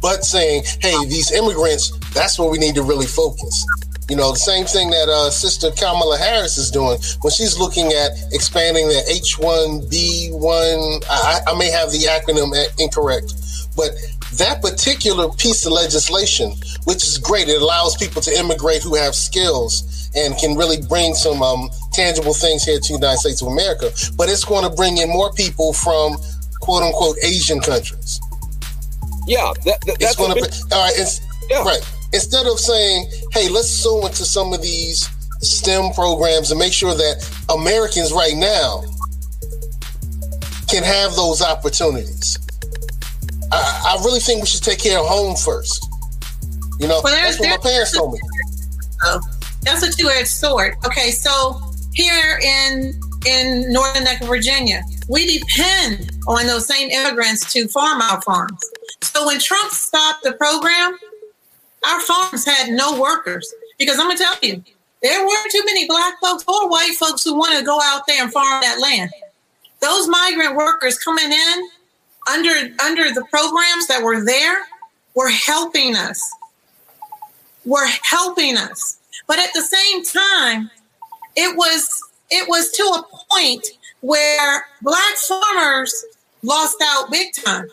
Speaker 4: but saying, hey, these immigrants, that's where we need to really focus. You know, the same thing that uh, Sister Kamala Harris is doing when she's looking at expanding the H1B1. I, I may have the acronym incorrect, but that particular piece of legislation, which is great, it allows people to immigrate who have skills and can really bring some um, tangible things here to the United States of America. But it's going to bring in more people from quote unquote Asian countries.
Speaker 2: Yeah, that, that,
Speaker 4: it's going to big... all right. It's yeah. right instead of saying, hey, let's sow into some of these STEM programs and make sure that Americans right now can have those opportunities. I, I really think we should take care of home first. You know, well, that's what my parents told me.
Speaker 6: That's a two-edged sword. Okay, so here in in northern neck of Virginia, we depend on those same immigrants to farm our farms. So when Trump stopped the program, our farms had no workers because I'm gonna tell you, there weren't too many black folks or white folks who want to go out there and farm that land. Those migrant workers coming in under under the programs that were there were helping us. Were helping us. But at the same time, it was it was to a point where black farmers lost out big time.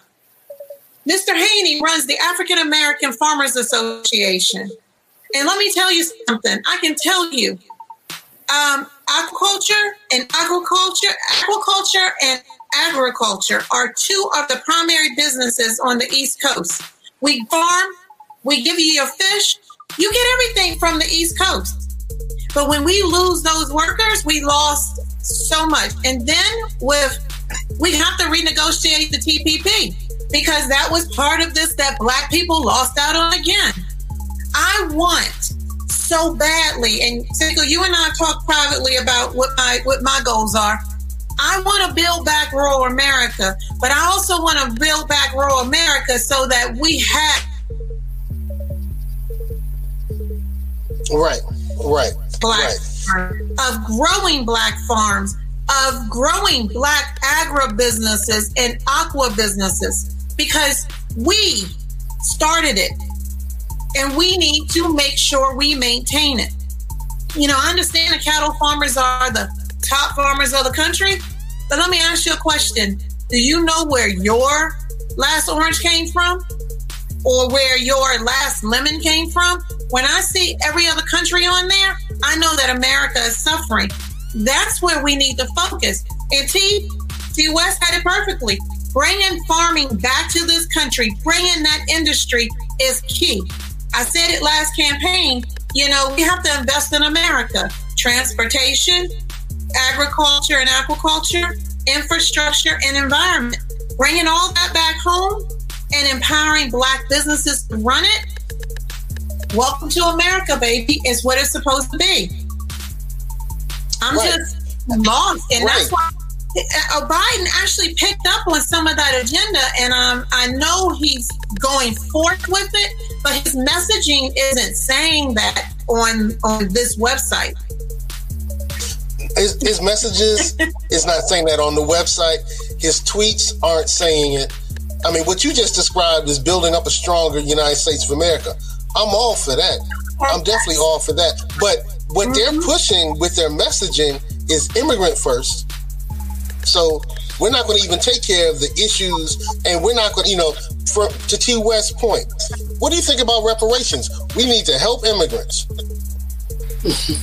Speaker 6: Mr. Haney runs the African American Farmers Association. And let me tell you something. I can tell you, um, aquaculture and agriculture, aquaculture and agriculture are two of the primary businesses on the East Coast. We farm, we give you your fish, you get everything from the East Coast. But when we lose those workers, we lost so much. And then with we have to renegotiate the TPP because that was part of this that black people lost out on again. I want so badly, and Tinkle, you and I talk privately about what my what my goals are. I want to build back rural America, but I also want to build back rural America so that we have
Speaker 4: right, right,
Speaker 6: black
Speaker 4: right.
Speaker 6: of growing black farms, of growing black agribusinesses and aqua businesses, because we started it and we need to make sure we maintain it. You know, I understand the cattle farmers are the top farmers of the country, but let me ask you a question. Do you know where your last orange came from? Or where your last lemon came from? When I see every other country on there, I know that America is suffering. That's where we need to focus. And T, T West had it perfectly. Bringing farming back to this country, bringing that industry is key. I said it last campaign. You know, we have to invest in America. Transportation, agriculture and aquaculture, infrastructure and environment. Bringing all that back home and empowering black businesses to run it. Welcome to America, baby, is what it's supposed to be. I'm
Speaker 4: Right.
Speaker 6: just lost. And that's why uh, Biden actually picked up on some of that agenda, and um, I know he's going forth with it, but his messaging isn't saying that on on this website.
Speaker 4: His, his messages is not saying that on the website. His tweets aren't saying it. I mean, what you just described is building up a stronger United States of America. I'm all for that. I'm definitely all for that. But what they're mm-hmm. pushing with their messaging is immigrant first. So we're not going to even take care of the issues, and we're not going to, you know, for, to T West's point, what do you think about reparations? We need to help immigrants.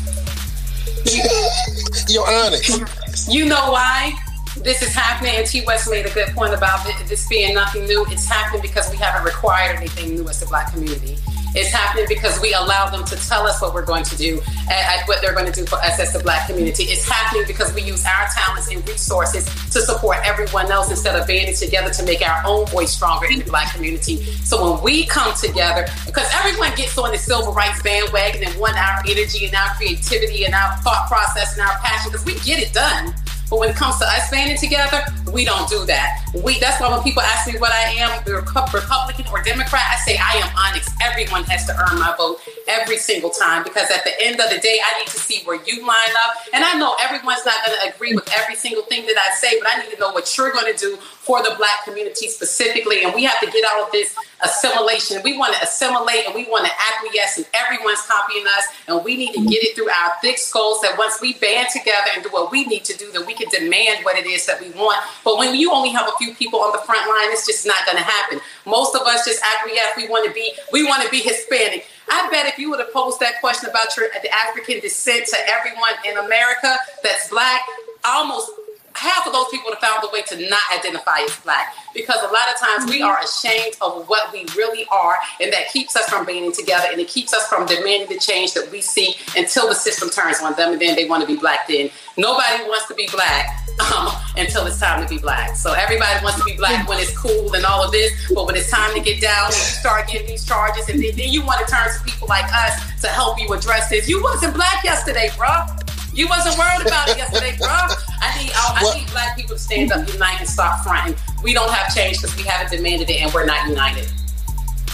Speaker 4: You're honest.
Speaker 3: You know why this is happening? And T. West made a good point about this being nothing new. It's happening because we haven't required anything new as the black community. It's happening because we allow them to tell us what we're going to do and, what they're going to do for us as the black community. It's happening because we use our talents and resources to support everyone else instead of banding together to make our own voice stronger in the black community. So when we come together, because everyone gets on the civil rights bandwagon and want our energy and our creativity and our thought process and our passion, because we get it done. But when it comes to us standing together, we don't do that. We that's why when people ask me what I am, Republican or Democrat, I say I am honest. Everyone has to earn my vote every single time because at the end of the day, I need to see where you line up. And I know everyone's not going to agree with every single thing that I say, but I need to know what you're going to do for the black community specifically. And we have to get out of this assimilation. We want to assimilate and we want to acquiesce, and everyone's copying us. And we need to mm-hmm. get it through our thick skulls that once we band together and do what we need to do, that we can demand what it is that we want. But when you only have a few people on the front line, it's just not going to happen. Most of us just acquiesce. We want to be, we want to be Hispanic. I bet if you would have posed that question about your the African descent to everyone in America that's black, almost half of those people would have found a way to not identify as black because a lot of times we are ashamed of what we really are and that keeps us from banding together and it keeps us from demanding the change that we see until the system turns on them and then they want to be black then. Nobody wants to be black um, until it's time to be black. So everybody wants to be black when it's cool and all of this but when it's time to get down and you start getting these charges and then, then you want to turn to people like us to help you address this. You wasn't black yesterday bro you wasn't worried about it yesterday, bro. I need I, I need black people to stand up, unite, and stop fronting. We don't have change because we haven't demanded it, and we're not united.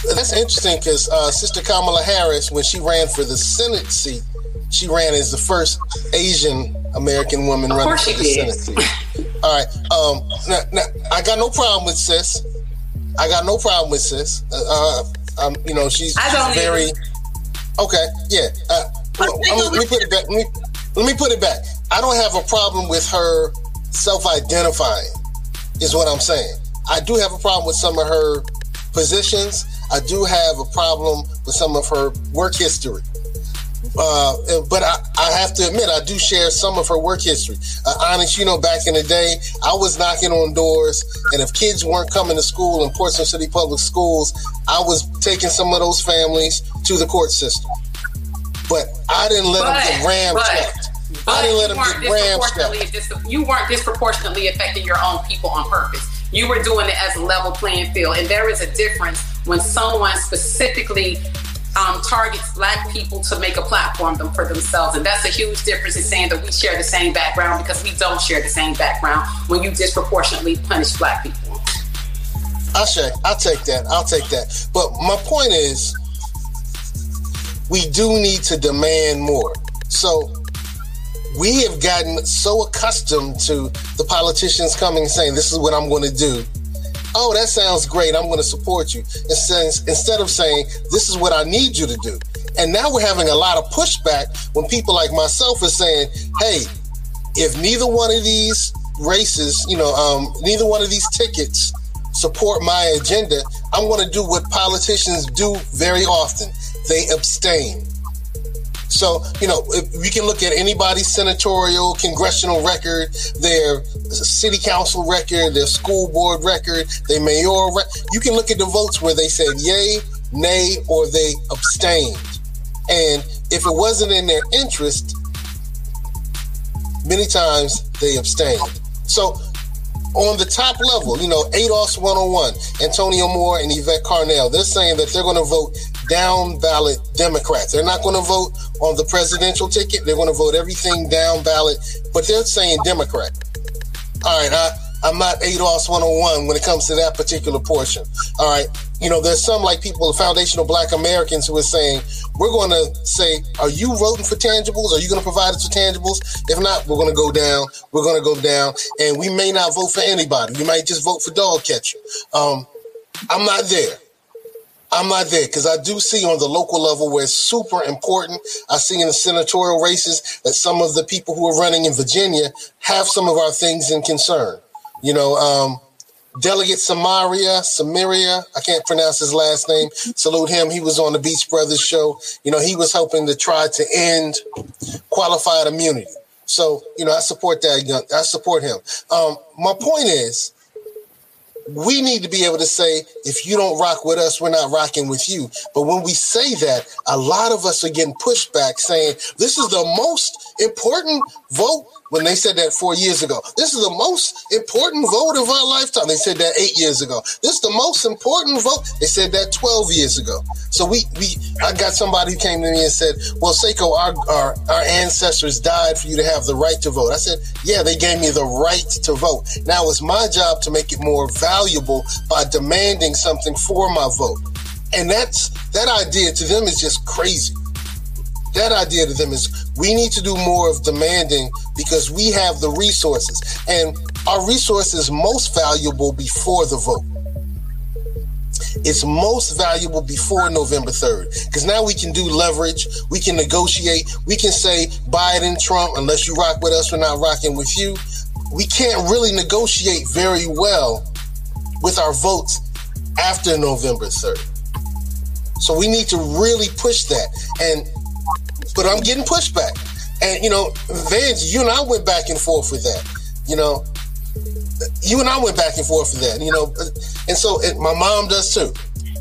Speaker 4: That's interesting because uh, Sister Kamala Harris, when she ran for the Senate seat, she ran as the first Asian American woman
Speaker 3: Of
Speaker 4: running for the. Senate seat. All right. Um, now, now, I got no problem with sis. I got no problem with sis. Uh, uh, um, you know, she's, she's very
Speaker 3: either.
Speaker 4: okay. Yeah. Uh, well, let me put it back. Let me, let me put it back. I don't have a problem with her self-identifying. Is what I'm saying. I do have a problem with some of her positions. I do have a problem with some of her work history. Uh, but I, I, have to admit, I do share some of her work history. Uh, honest, you know, back in the day, I was knocking on doors, and if kids weren't coming to school in Portsmouth City Public Schools, I was taking some of those families to the court system. But I didn't let but, them get ram checked. I didn't let them get ram checked.
Speaker 3: You weren't disproportionately affecting your own people on purpose. You were doing it as a level playing field, and there is a difference when someone specifically um, targets black people to make a platform for themselves. And that's a huge difference in saying that we share the same background because we don't share the same background when you disproportionately punish black people.
Speaker 4: I'll say, I'll take that. I'll take that. But my point is, we do need to demand more. So we have gotten so accustomed to the politicians coming and saying, This is what I'm going to do oh, that sounds great. I'm going to support you. Instead of saying, this is what I need you to do. And now we're having a lot of pushback when people like myself are saying, hey, if neither one of these races, you know, um, neither one of these tickets support my agenda, I'm going to do what politicians do very often they abstain. So, you know, we can look at anybody's senatorial, congressional record, their city council record, their school board record, their mayoral record. You can look at the votes where they said yay, nay, or they abstained. And if it wasn't in their interest, many times they abstained. So on the top level, you know, ADOS 101, Antonio Moore and Yvette Carnell, they're saying that they're going to vote down ballot Democrats. They're not going to vote on the presidential ticket. They're going to vote everything down ballot, but they're saying Democrat. All right, I, I'm not ADOS 101 when it comes to that particular portion. All right. You know, there's some like people, foundational black Americans who are saying, we're going to say, are you voting for tangibles? Are you going to provide us with tangibles? If not, we're going to go down. We're going to go down. And we may not vote for anybody. We might just vote for dog catcher. Um, I'm not there. I'm not there because I do see on the local level where it's super important. I see in the senatorial races that some of the people who are running in Virginia have some of our things in concern. You know, um, Delegate Samaria, Samaria, I can't pronounce his last name. Salute him. He was on the Beach Brothers show. You know, he was hoping to try to end qualified immunity. So, you know, I support that. Young. I support him. Um, my point is, we need to be able to say, if you don't rock with us, we're not rocking with you. But when we say that, a lot of us are getting pushback saying, this is the most important vote when they said that four years ago. This is the most important vote of our lifetime. They said that eight years ago. This is the most important vote. They said that 12 years ago. So we, we I got somebody who came to me and said, well, Seiko, our, our, our ancestors died for you to have the right to vote. I said, yeah, they gave me the right to vote. Now it's my job to make it more valuable by demanding something for my vote. And that's, that idea to them is just crazy that idea to them is we need to do more of demanding because we have the resources and our resources most valuable before the vote it's most valuable before November 3rd because now we can do leverage, we can negotiate, we can say Biden, Trump, unless you rock with us, we're not rocking with you. We can't really negotiate very well with our votes after November 3rd. So we need to really push that. And but I'm getting pushback. And you know, Vance, you and I went back and forth with that. You know, you and I went back and forth with that. You know, and so it, my mom does too.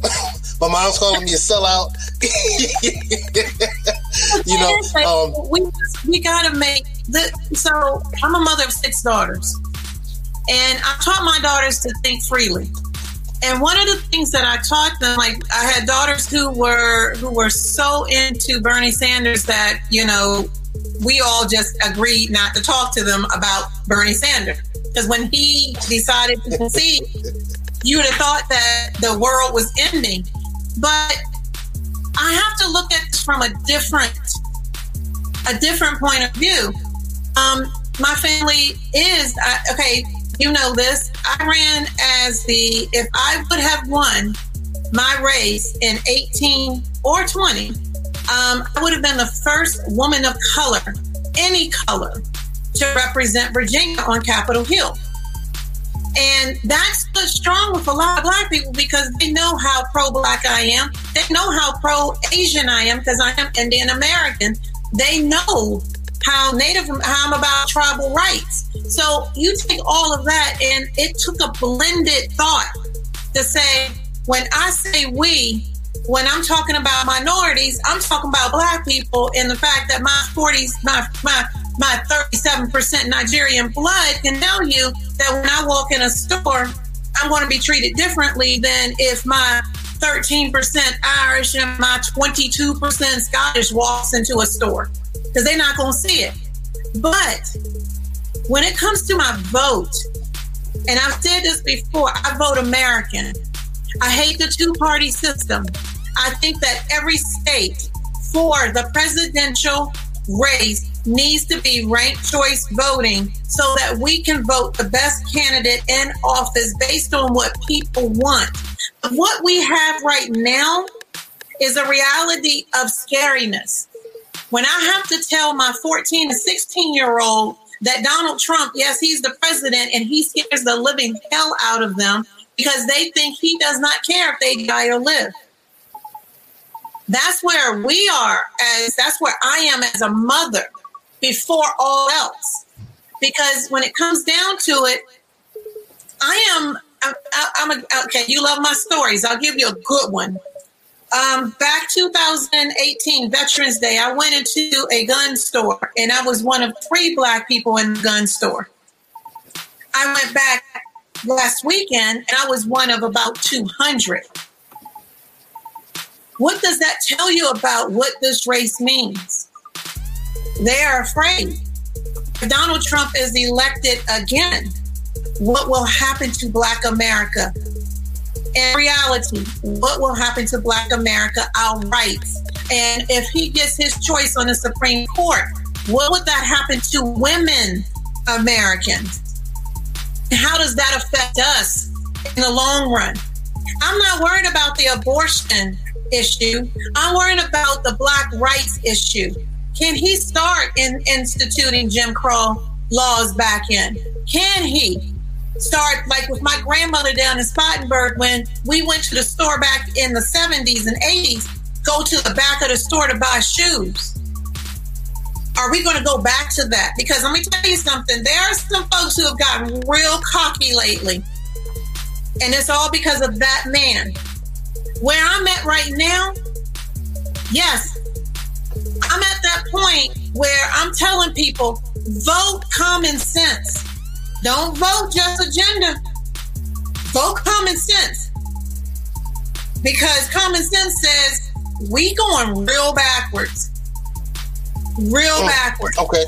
Speaker 4: my mom's calling me a sellout. you know, um,
Speaker 6: we we gotta make the. So I'm a mother of six daughters, and I taught my daughters to think freely. And one of the things that I taught them, like I had daughters who were who were so into Bernie Sanders that you know we all just agreed not to talk to them about Bernie Sanders because when he decided to concede, you would have thought that the world was ending. But I have to look at this from a different a different point of view. Um, my family is okay you know this. I ran as the, if I would have won my race in 18 or 20, um, I would have been the first woman of color any color to represent Virginia on Capitol Hill. And that's what's strong with a lot of black people because they know how pro black I am. They know how pro Asian I am because I am Indian American. They know how Native, how I'm about tribal rights. So you take all of that, and it took a blended thought to say, when I say we, when I'm talking about minorities, I'm talking about black people and the fact that my 40s, my, my, my 37% Nigerian blood can tell you that when I walk in a store, I'm going to be treated differently than if my 13% Irish and my 22% Scottish walks into a store because they're not going to see it. But when it comes to my vote, and I've said this before, I vote American. I hate the two party system. I think that every state for the presidential race needs to be ranked choice voting so that we can vote the best candidate in office based on what people want. What we have right now is a reality of scariness. When I have to tell my 14 to 16 year old that Donald Trump, yes, he's the president and he scares the living hell out of them because they think he does not care if they die or live. That's where we are as that's where I am as a mother before all else. Because when it comes down to it, I am I'm, I'm a, okay. You love my stories. I'll give you a good one. Um, back 2018 Veterans Day, I went into a gun store and I was one of three black people in the gun store. I went back last weekend and I was one of about 200. What does that tell you about what this race means? They are afraid. If Donald Trump is elected again, what will happen to Black America? In reality, what will happen to Black America, our rights? And if he gets his choice on the Supreme Court, what would that happen to women Americans? How does that affect us in the long run? I'm not worried about the abortion issue. I'm worried about the black rights issue. Can he start in instituting Jim Crow laws back in? Can he start like with my grandmother down in Spartanburg when we went to the store back in the 70s and 80s, go to the back of the store to buy shoes? Are we going to go back to that? Because let me tell you something. There are some folks who have gotten real cocky lately. And it's all because of that man. Where I'm at right now, yes, I'm at that point where I'm telling people vote common sense. Don't vote just agenda. Vote common sense. Because common sense says we going real backwards real mm, backwards.
Speaker 4: Okay.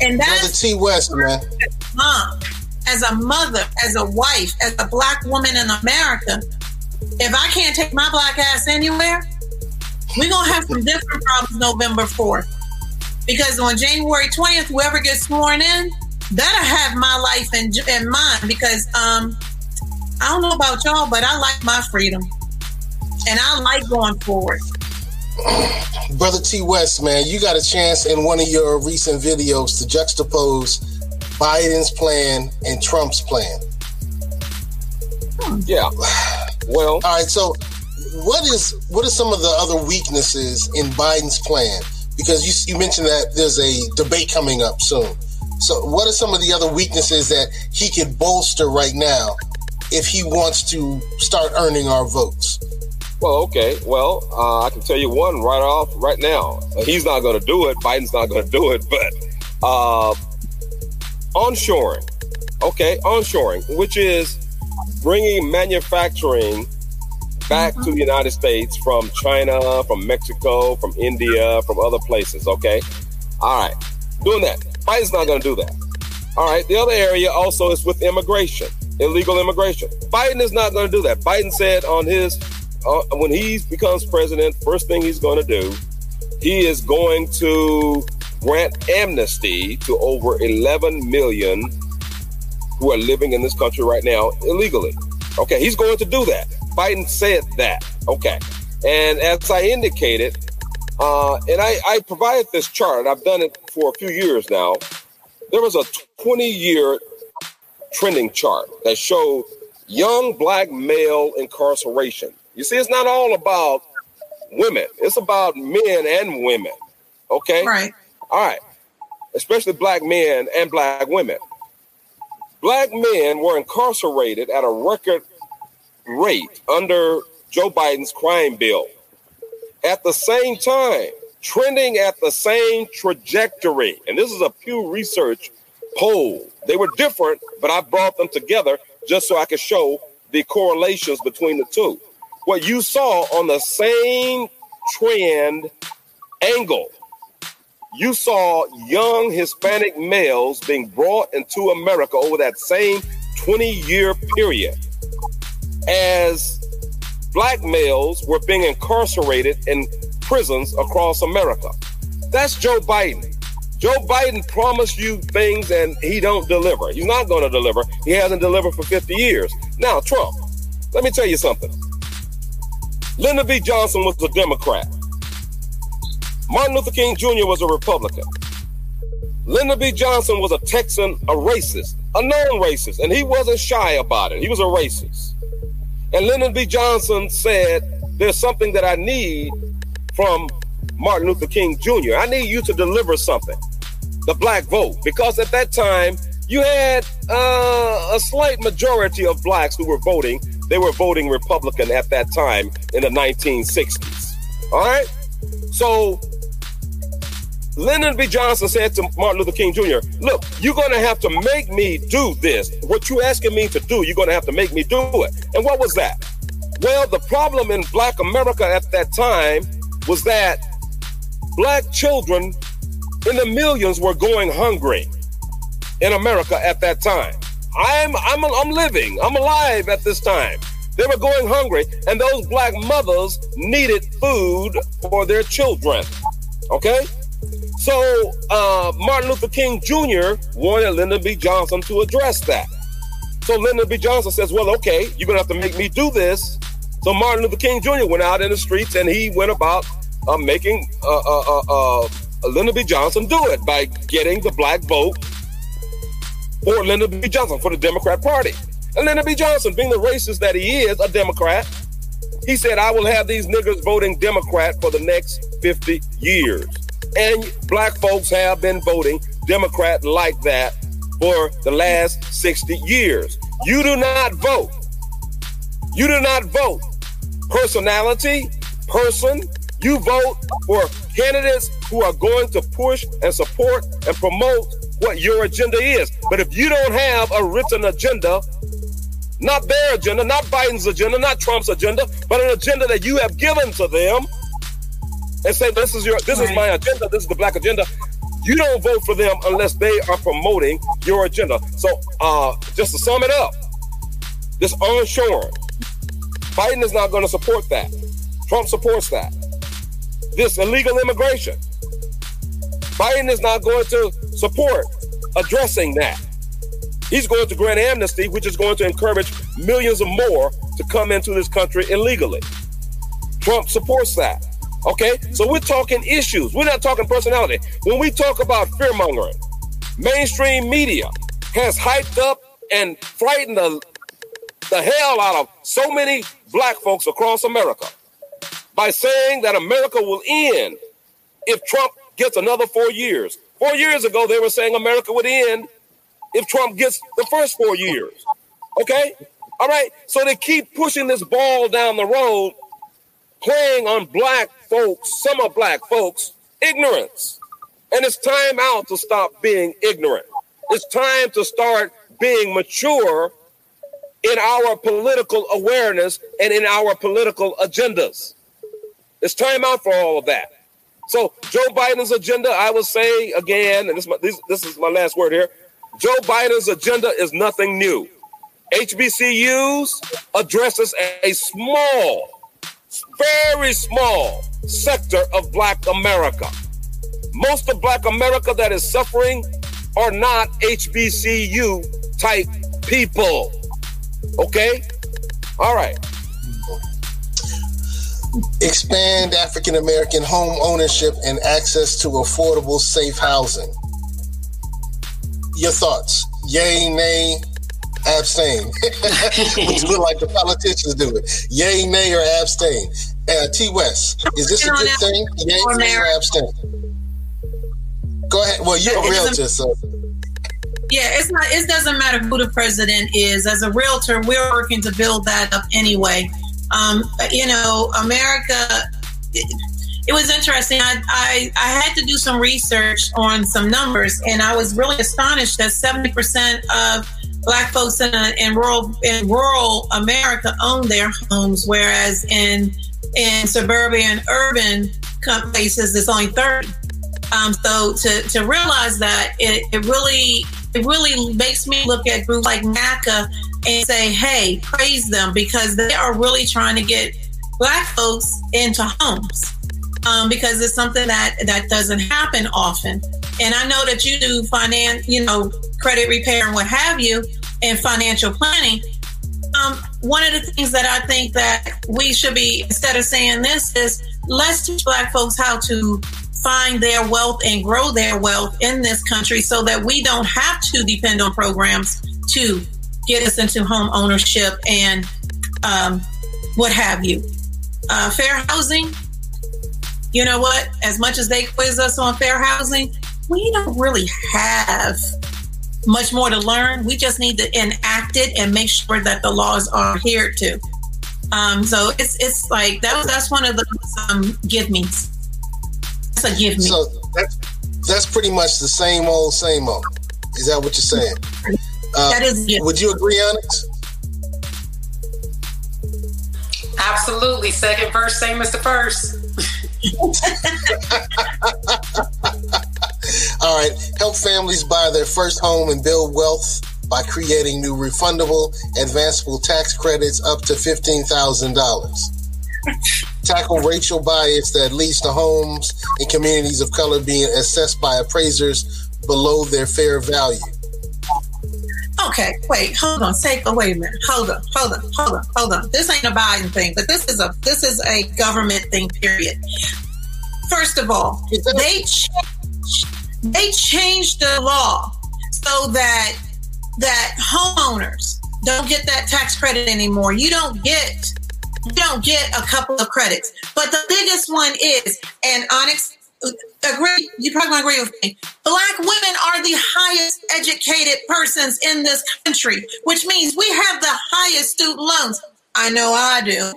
Speaker 6: And that's
Speaker 4: T West, man.
Speaker 6: Mom, as a mother, as a wife, as a black woman in America, if I can't take my black ass anywhere, we're gonna have some different problems November 4th. Because on January 20th, whoever gets sworn in, better have my life in, in mind because um I don't know about y'all, but I like my freedom. And I like going forward.
Speaker 4: Brother T West, man, you got a chance in one of your recent videos to juxtapose Biden's plan and Trump's plan.
Speaker 2: Yeah. Well,
Speaker 4: all right. So, what is what are some of the other weaknesses in Biden's plan? Because you you mentioned that there's a debate coming up soon. So, what are some of the other weaknesses that he could bolster right now if he wants to start earning our votes?
Speaker 2: Well, okay. Well, uh, I can tell you one right off right now. He's not going to do it. Biden's not going to do it. But uh, onshoring, okay, onshoring, which is bringing manufacturing back to the United States from China, from Mexico, from India, from other places. Okay, all right, doing that. Biden's not going to do that. All right. The other area also is with immigration, illegal immigration. Biden is not going to do that. Biden said on his uh, when he becomes president, first thing he's going to do, he is going to grant amnesty to over 11 million who are living in this country right now illegally. Okay, he's going to do that. Biden said that. Okay. And as I indicated, Uh, and I, I provided this chart. I've done it for a few years now. There was a 20 year trending chart that showed young black male incarceration. You see, it's not all about women, it's about men and women. Okay?
Speaker 6: Right.
Speaker 2: All right. Especially black men and black women. Black men were incarcerated at a record rate under Joe Biden's crime bill. At the same time, trending at the same trajectory. And this is a Pew Research poll. They were different, but I brought them together just so I could show the correlations between the two. What you saw on the same trend angle, you saw young Hispanic males being brought into America over that same 20 year period as black males were being incarcerated in prisons across America. That's Joe Biden. Joe Biden promised you things and he don't deliver. He's not going to deliver. He hasn't delivered for 50 years. Now, Trump, let me tell you something. Lyndon B. Johnson was a Democrat. Martin Luther King Jr. was a Republican. Lyndon B. Johnson was a Texan, a racist, a known racist, and he wasn't shy about it. He was a racist. And Lyndon B. Johnson said, There's something that I need from Martin Luther King Jr. I need you to deliver something the black vote, because at that time you had uh, a slight majority of blacks who were voting. They were voting Republican at that time in the 1960s. All right? So Lyndon B. Johnson said to Martin Luther King Jr., Look, you're going to have to make me do this. What you're asking me to do, you're going to have to make me do it. And what was that? Well, the problem in Black America at that time was that Black children in the millions were going hungry in America at that time. I'm I'm I'm living. I'm alive at this time. They were going hungry, and those black mothers needed food for their children. Okay, so uh, Martin Luther King Jr. wanted Lyndon B. Johnson to address that. So Lyndon B. Johnson says, "Well, okay, you're gonna have to make me do this." So Martin Luther King Jr. went out in the streets and he went about uh, making uh, uh, uh, uh Lyndon B. Johnson do it by getting the black vote for Lyndon B. Johnson for the Democrat Party. And Lyndon B. Johnson, being the racist that he is, a Democrat, he said, I will have these niggers voting Democrat for the next 50 years. And black folks have been voting Democrat like that for the last 60 years. You do not vote. You do not vote personality, person. You vote for candidates who are going to push and support and promote what your agenda is. But if you don't have a written agenda, not their agenda, not Biden's agenda, not Trump's agenda, but an agenda that you have given to them and say this is your this right. is my agenda, this is the black agenda. You don't vote for them unless they are promoting your agenda. So uh just to sum it up, this onshoring, Biden is not going to support that. Trump supports that. This illegal immigration, Biden is not going to support addressing that. He's going to grant amnesty, which is going to encourage millions of more to come into this country illegally. Trump supports that. Okay, so we're talking issues. We're not talking personality. When we talk about fear mongering, mainstream media has hyped up and frightened the, the hell out of so many black folks across America by saying that America will end if Trump gets another four years. Four years ago, they were saying America would end if Trump gets the first four years. Okay? All right. So they keep pushing this ball down the road, playing on black folks, some of black folks, ignorance. And it's time out to stop being ignorant. It's time to start being mature in our political awareness and in our political agendas. It's time out for all of that. So Joe Biden's agenda, I will say again, and this, this, this is my last word here. Joe Biden's agenda is nothing new. HBCUs addresses a small, very small sector of Black America. Most of Black America that is suffering are not HBCU type people. Okay? All right.
Speaker 4: expand African American home ownership and access to affordable, safe housing. Your thoughts? Yay, nay, abstain. Which look like the politicians do it. Yay, nay, or abstain. Uh, T West, is this a good thing? Yay, nay, or abstain? Go ahead. Well, you're a realtor, so.
Speaker 6: Yeah, it's not. It doesn't matter who the president is. As a realtor, we're working to build that up anyway. Um, you know, America. It, it was interesting. I, I, I had to do some research on some numbers, and I was really astonished that seventy percent of Black folks in, in rural in rural America own their homes, whereas in in suburban urban places it's only thirty. Um, so to, to realize that it, it really it really makes me look at groups like NACA and say, hey, praise them because they are really trying to get black folks into homes. Um, because it's something that that doesn't happen often. And I know that you do finance, you know, credit repair and what have you, and financial planning. Um, one of the things that I think that we should be instead of saying this is let's teach black folks how to find their wealth and grow their wealth in this country so that we don't have to depend on programs to get us into home ownership and um, what have you. Uh, fair housing, you know what? As much as they quiz us on fair housing, we don't really have much more to learn. We just need to enact it and make sure that the laws are adhered to. Um, so it's it's like that. That's one of the um, give me's. That's a give me.
Speaker 4: So that's that's pretty much the same old, same old. Is that what you're saying? Uh,
Speaker 6: that is.
Speaker 4: Would you agree, Onyx?
Speaker 3: Absolutely. Second verse, same as the first.
Speaker 4: All right. Help families buy their first home and build wealth by creating new refundable, advanceable tax credits up to $15,000. Tackle racial bias that leads to homes in communities of color being assessed by appraisers below their fair value.
Speaker 6: Okay, wait, hold on, take oh, wait a minute, hold on, hold on, hold on, hold on. This ain't a Biden thing, but this is a this is a government thing. Period. First of all, they changed, they changed the law so that that homeowners don't get that tax credit anymore. You don't get you don't get a couple of credits. But the biggest one is, and Onyx agree, you probably gonna agree with me. Black women are the highest educated persons in this country, which means we have the highest student loans. I know I do.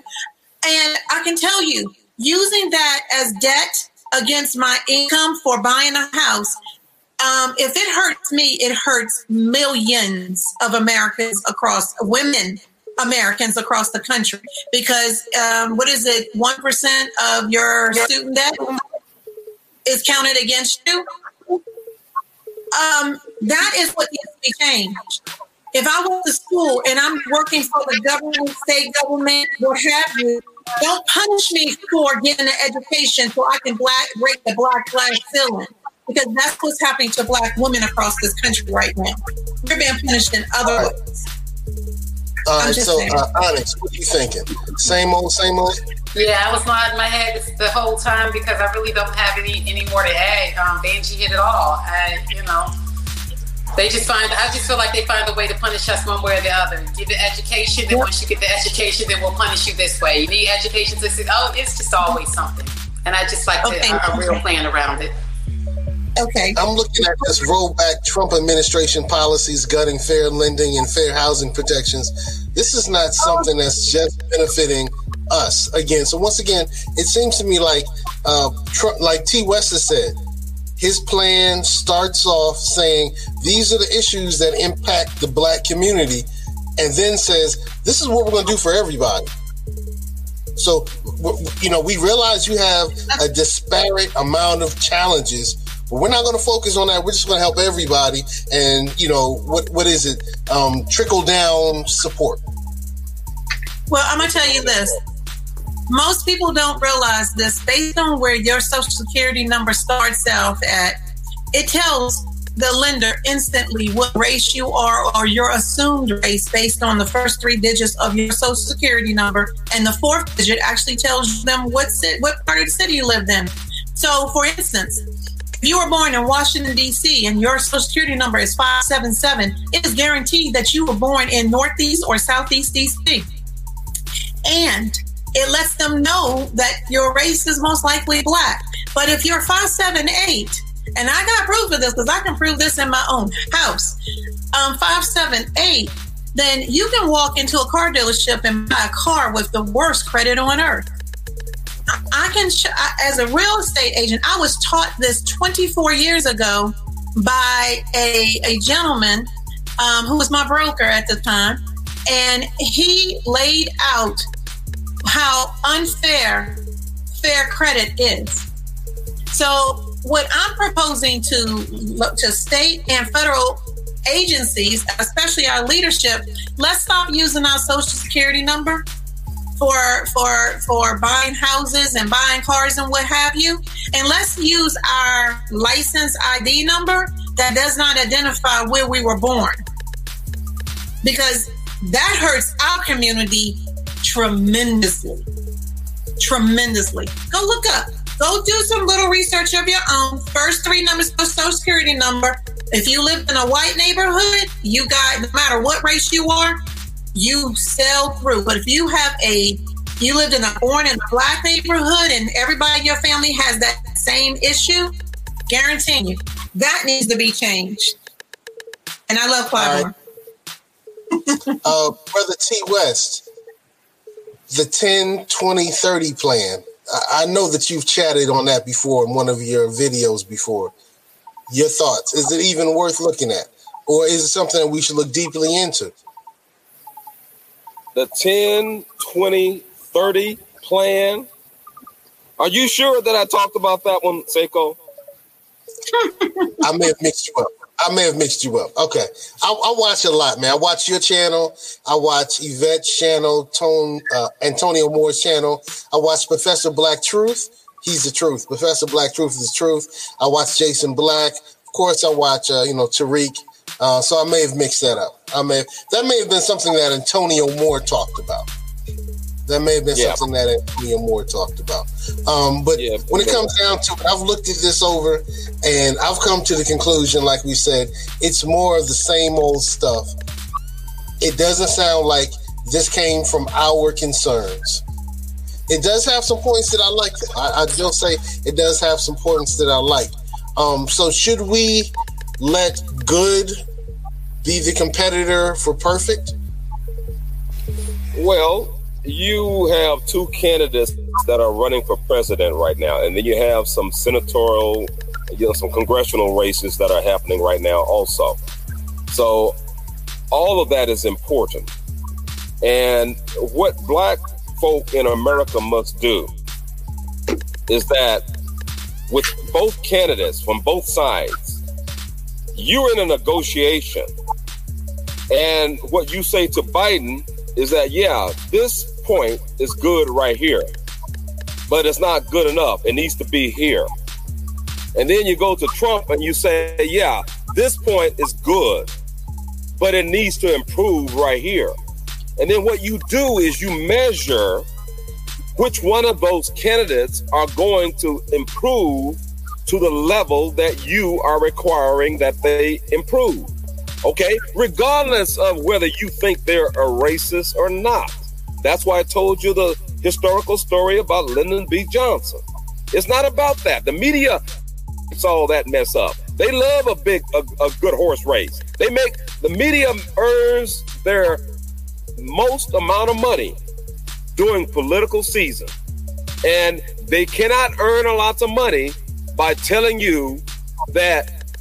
Speaker 6: And I can tell you, using that as debt against my income for buying a house, um, if it hurts me, it hurts millions of Americans across women Americans across the country because um, what is it? One percent of your student debt is counted against you. Um, that is what needs to be changed. If I went to school and I'm working for the government, state government, what have you, don't punish me for getting an education so I can black, break the black glass ceiling. Because that's what's happening to black women across this country right now. You're being punished in other ways.
Speaker 4: All right, so uh, Onyx, what are you thinking? Same old, same old.
Speaker 3: Yeah, I was nodding my head the whole time because I really don't have any any more to add. Um, Benji hit it all. I, you know, they just find. I just feel like they find a way to punish us one way or the other. Give it education, then once you get the education, then we'll punish you this way. You need education. This is oh, it's just always something. And I just like okay. to, a, a real plan around it.
Speaker 6: Okay.
Speaker 4: I'm looking at this rollback Trump administration policies gutting fair lending and fair housing protections. This is not something that's just benefiting us again. So once again, it seems to me like uh, Trump, like T. West has said, his plan starts off saying these are the issues that impact the black community, and then says this is what we're going to do for everybody. So, you know, we realize you have a disparate amount of challenges but we're not going to focus on that. We're just going to help everybody, and you know what? What is it? Um, trickle down support.
Speaker 6: Well, I'm going to tell you this. Most people don't realize this. Based on where your social security number starts out at, it tells the lender instantly what race you are or your assumed race based on the first three digits of your social security number. And the fourth digit actually tells them what, ci- what part of the city you lived in. So, for instance, if you were born in Washington, D.C., and your social security number is 577, it is guaranteed that you were born in Northeast or Southeast D.C. And it lets them know that your race is most likely black. But if you're 578, and I got proof of this because I can prove this in my own house. Um, five seven eight. Then you can walk into a car dealership and buy a car with the worst credit on earth. I can, as a real estate agent, I was taught this 24 years ago by a, a gentleman um, who was my broker at the time. And he laid out how unfair fair credit is. So what I'm proposing to to state and federal agencies, especially our leadership, let's stop using our social security number for for for buying houses and buying cars and what have you, and let's use our license ID number that does not identify where we were born, because that hurts our community tremendously, tremendously. Go look up Go do some little research of your own. First three numbers of social security number. If you live in a white neighborhood, you got no matter what race you are, you sell through. But if you have a you lived in a born in a black neighborhood and everybody in your family has that same issue, guarantee you that needs to be changed. And I love Clyde.
Speaker 4: Uh, Brother T West, the 10 20 30 plan. I know that you've chatted on that before in one of your videos before. Your thoughts? Is it even worth looking at? Or is it something that we should look deeply into?
Speaker 2: The 10, 20, 30 plan. Are you sure that I talked about that one, Seiko?
Speaker 4: I may have mixed you up. I may have mixed you up. Okay. I, I, watch a lot, man. I watch your channel. I watch Yvette's channel, Tone, uh, Antonio Moore's channel. I watch Professor Black Truth. He's the truth. Professor Black Truth is the truth. I watch Jason Black. Of course, I watch, uh, you know, Tariq. Uh, so I may have mixed that up. I may have, that may have been something that Antonio Moore talked about. That may have been yeah. something that Antonio Moore talked about. Um, but yeah, when it comes down to it, I've looked at this over and I've come to the conclusion, like we said, it's more of the same old stuff. It doesn't sound like this came from our concerns. It does have some points that I like. I, I just say it does have some points that I like. Um, so should we let good be the competitor for perfect?
Speaker 2: Well, you have two candidates that are running for president right now, and then you have some senatorial, you know, some congressional races that are happening right now also. So all of that is important. And what black folk in America must do is that with both candidates from both sides, you're in a negotiation. And what you say to Biden is that, yeah, this point is good right here, but it's not good enough. It needs to be here. And then you go to Trump and you say, yeah, this point is good, but it needs to improve right here. And then what you do is you measure which one of those candidates are going to improve to the level that you are requiring that they improve. Okay? Regardless of whether you think they're a racist or not. That's why I told you the historical story about Lyndon B. Johnson. It's not about that. The media all that mess up. They love a big, a, a good horse race. They make the media earns their most amount of money during political season, and they cannot earn a lot of money by telling you that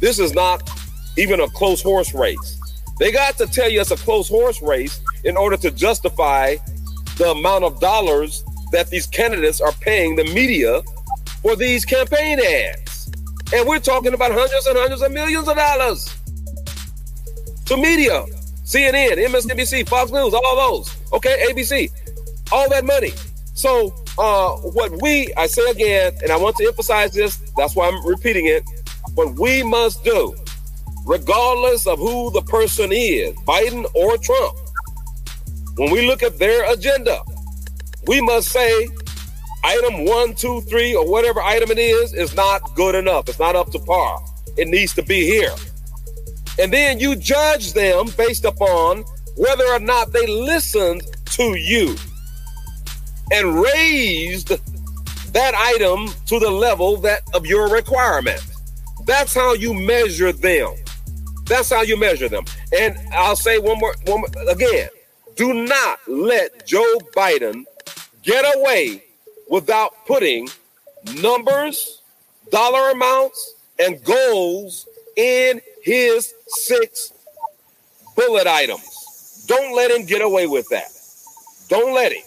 Speaker 2: this is not even a close horse race. They got to tell you it's a close horse race in order to justify the amount of dollars that these candidates are paying the media for these campaign ads. And we're talking about hundreds and hundreds of millions of dollars to media. CNN, MSNBC, Fox News, all those. Okay, ABC, all that money. So, uh, what we, I say again, and I want to emphasize this, that's why I'm repeating it. What we must do regardless of who the person is, Biden or Trump. When we look at their agenda, we must say item one, two, three, or whatever item it is, is not good enough. It's not up to par. It needs to be here. And then you judge them based upon whether or not they listened to you and raised that item to the level that of your requirement. That's how you measure them. That's how you measure them. And I'll say one more, one more again. Do not let Joe Biden get away without putting numbers, dollar amounts, and goals in his six bullet items. Don't let him get away with that. Don't let him.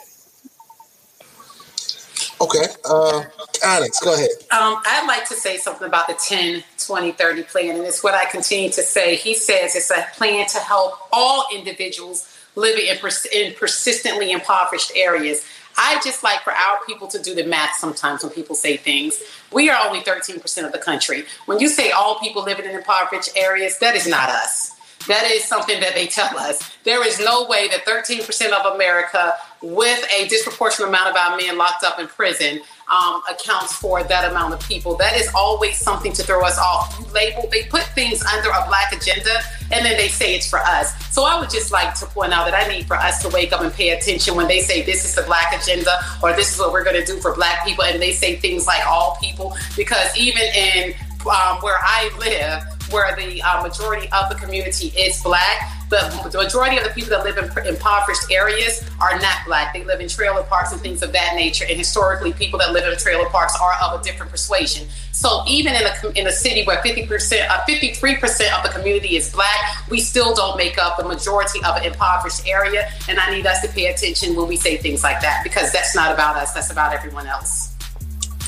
Speaker 4: Okay. Uh, Onyx, go ahead.
Speaker 3: Um, I'd like to say something about the 10, 20, 30 plan, and it's what I continue to say. He says it's a plan to help all individuals living in, pers- in persistently impoverished areas. I just like for our people to do the math sometimes when people say things. We are only 13% of the country. When you say all people living in impoverished areas, that is not us. That is something that they tell us. There is no way that 13% of America, with a disproportionate amount of our men locked up in prison, um, accounts for that amount of people. That is always something to throw us off. You label, they put things under a black agenda and then they say it's for us. So I would just like to point out that I need for us to wake up and pay attention when they say this is the black agenda or this is what we're going to do for black people and they say things like all people because even in um, where I live, where the uh, majority of the community is black, the, the majority of the people that live in impoverished areas are not black. They live in trailer parks and things of that nature. And historically, people that live in trailer parks are of a different persuasion. So even in a in a city where 50%, uh, 53% of the community is black, we still don't make up the majority of an impoverished area. And I need us to pay attention when we say things like that because that's not about us. That's about everyone else.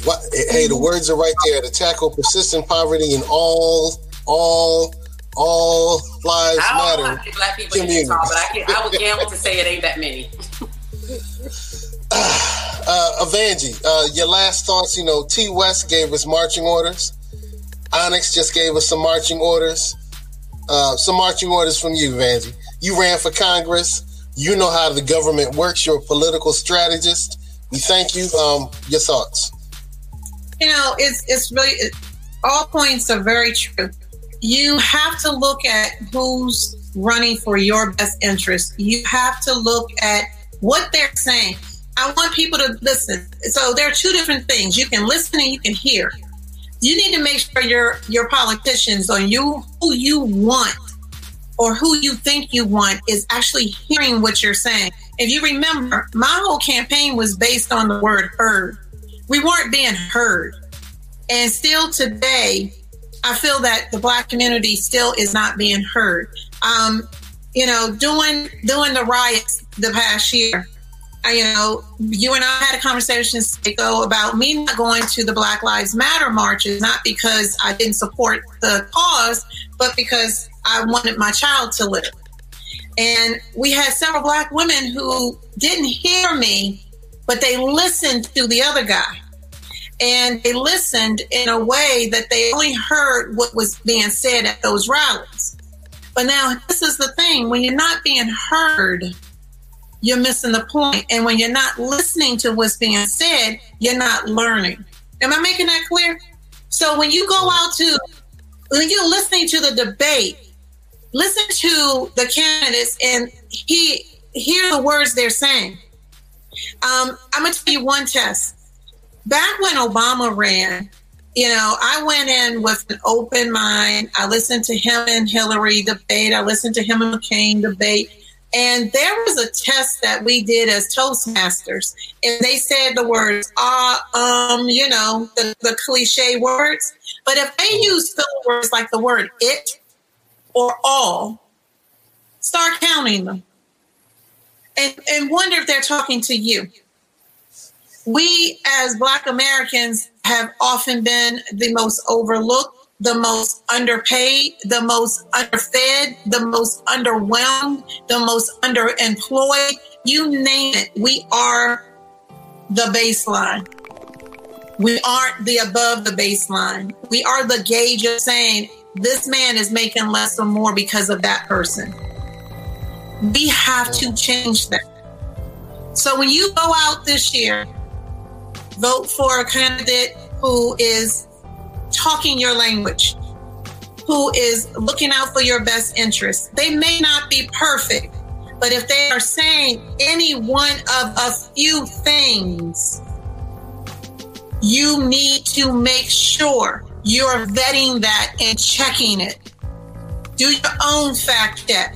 Speaker 4: What, hey, the words are right there. To tackle persistent poverty in all all all lives
Speaker 3: I don't
Speaker 4: matter.
Speaker 3: know black people in Utah, but I, can, I would gamble to say it ain't that many.
Speaker 4: uh, Avanji, uh, your last thoughts. You know, T West gave us marching orders. Onyx just gave us some marching orders. Uh, some marching orders from you, Vanjie. You ran for Congress. You know how the government works. You're a political strategist. We thank you. Um, your thoughts.
Speaker 6: You know, it's it's really it, all points are very true you have to look at who's running for your best interest. You have to look at what they're saying. I want people to listen. So there are two different things. You can listen and you can hear. You need to make sure your your politicians or you who you want or who you think you want is actually hearing what you're saying. If you remember, my whole campaign was based on the word heard. We weren't being heard. And still today, I feel that the black community still is not being heard. Um, you know, doing doing the riots the past year. I, you know, you and I had a conversation ago about me not going to the Black Lives Matter marches, not because I didn't support the cause, but because I wanted my child to live. And we had several black women who didn't hear me, but they listened to the other guy and they listened in a way that they only heard what was being said at those rallies. But now, this is the thing when you're not being heard, you're missing the point. And when you're not listening to what's being said, you're not learning. Am I making that clear? So when you go out to, when you're listening to the debate, listen to the candidates and he hear the words they're saying. Um, I'm going to tell you one test back when Obama ran, you know, I went in with an open mind. I listened to him and Hillary debate. I listened to him and McCain debate. And there was a test that we did as Toastmasters, and they said the words, uh, um, you know, the, the cliche words. But if they use filler words like the word it or all, start counting them and, and wonder if they're talking to you we as Black Americans have often been the most overlooked, the most underpaid, the most underfed, the most underwhelmed, the most underemployed. You name it, we are the baseline. We aren't the above the baseline. We are the gauge of saying this man is making less or more because of that person. We have to change that. So when you go out this year, vote for a candidate who is talking your language, who is looking out for your best interests. They may not be perfect, but if they are saying any one of a few things, you need to make sure you're vetting that and checking it. Do your own fact check.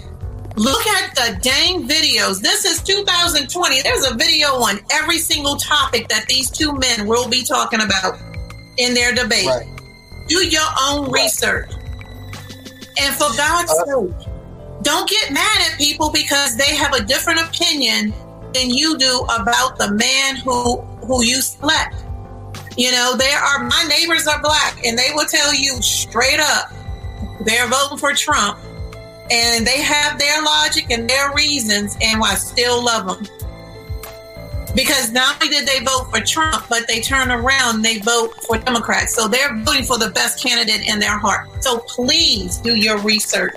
Speaker 6: Look at the dang videos. This is 2020. There's a video on every single topic that these two men will be talking about in their debate. Right. Do your own right. research. And for God's uh, sake, don't get mad at people because they have a different opinion than you do about the man who who you select. You know, there are my neighbors are black and they will tell you straight up they're voting for Trump and they have their logic and their reasons and I still love them. Because not only did they vote for Trump, but they turn around they vote for Democrats. So they're voting for the best candidate in their heart. So please do your research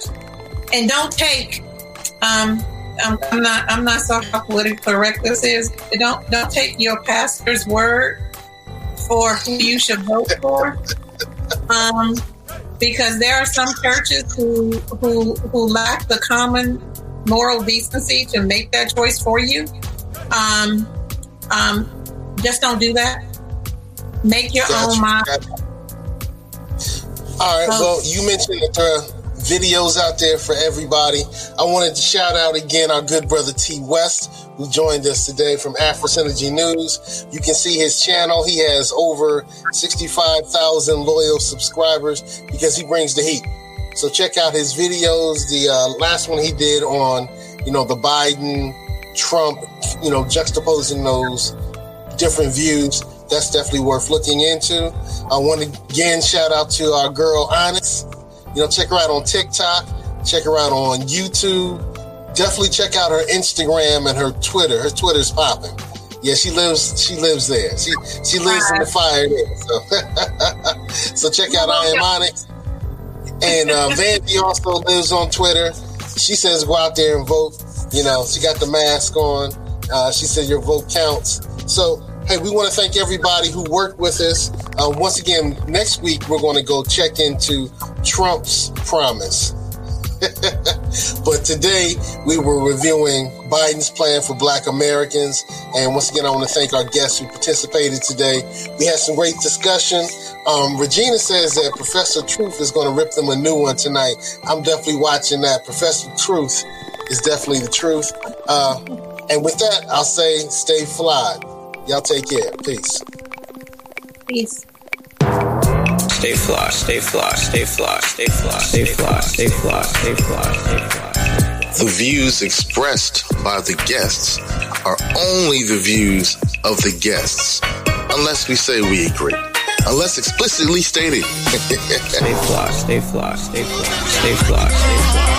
Speaker 6: and don't take um, I'm, I'm, not I'm not so how politically correct this is. Don't don't take your pastor's word for who you should vote for. Um, because there are some churches who who who lack the common moral decency to make that choice for you. Um, um, just don't do that. Make your gotcha. own mind.
Speaker 4: All right. Well, you mentioned that there videos out there for everybody. I wanted to shout out again our good brother T West, who joined us today from Afro Synergy News. You can see his channel. He has over 65,000 loyal subscribers because he brings the heat. So check out his videos. The uh, last one he did on, you know, the Biden, Trump, you know, juxtaposing those different views. That's definitely worth looking into. I want to again shout out to our girl Onyx you know, check her out on TikTok, check her out on YouTube. Definitely check out her Instagram and her Twitter. Her Twitter's popping. Yeah, she lives. She lives there. She she lives in the fire there. So, so check out I am Onyx. And uh, Vandy also lives on Twitter. She says go out there and vote. You know, she got the mask on. Uh, she said your vote counts. So Hey, we want to thank everybody who worked with us. Uh, once again, next week we're going to go check into Trump's promise. but today we were reviewing Biden's plan for Black Americans. And once again, I want to thank our guests who participated today. We had some great discussion. Um, Regina says that Professor Truth is going to rip them a new one tonight. I'm definitely watching that. Professor Truth is definitely the truth. Uh, and with that, I'll say stay fly. Y'all take care. Peace.
Speaker 6: Peace.
Speaker 1: Stay fly, stay fly, stay fly, stay fly, stay fly, stay fly, stay fly.
Speaker 7: The views expressed by the guests are only the views of the guests, unless we say we agree. Unless explicitly stated.
Speaker 1: stay fly, stay fly, stay fly, stay fly, stay fly.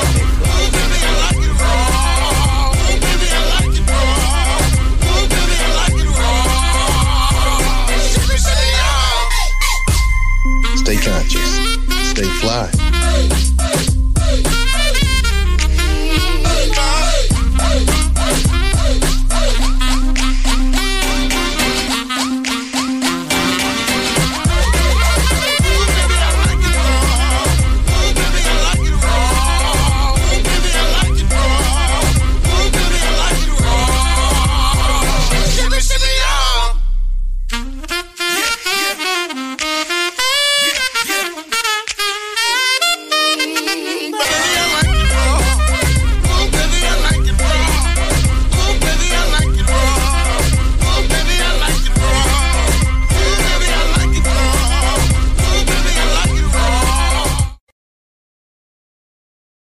Speaker 7: Stay conscious. Stay fly.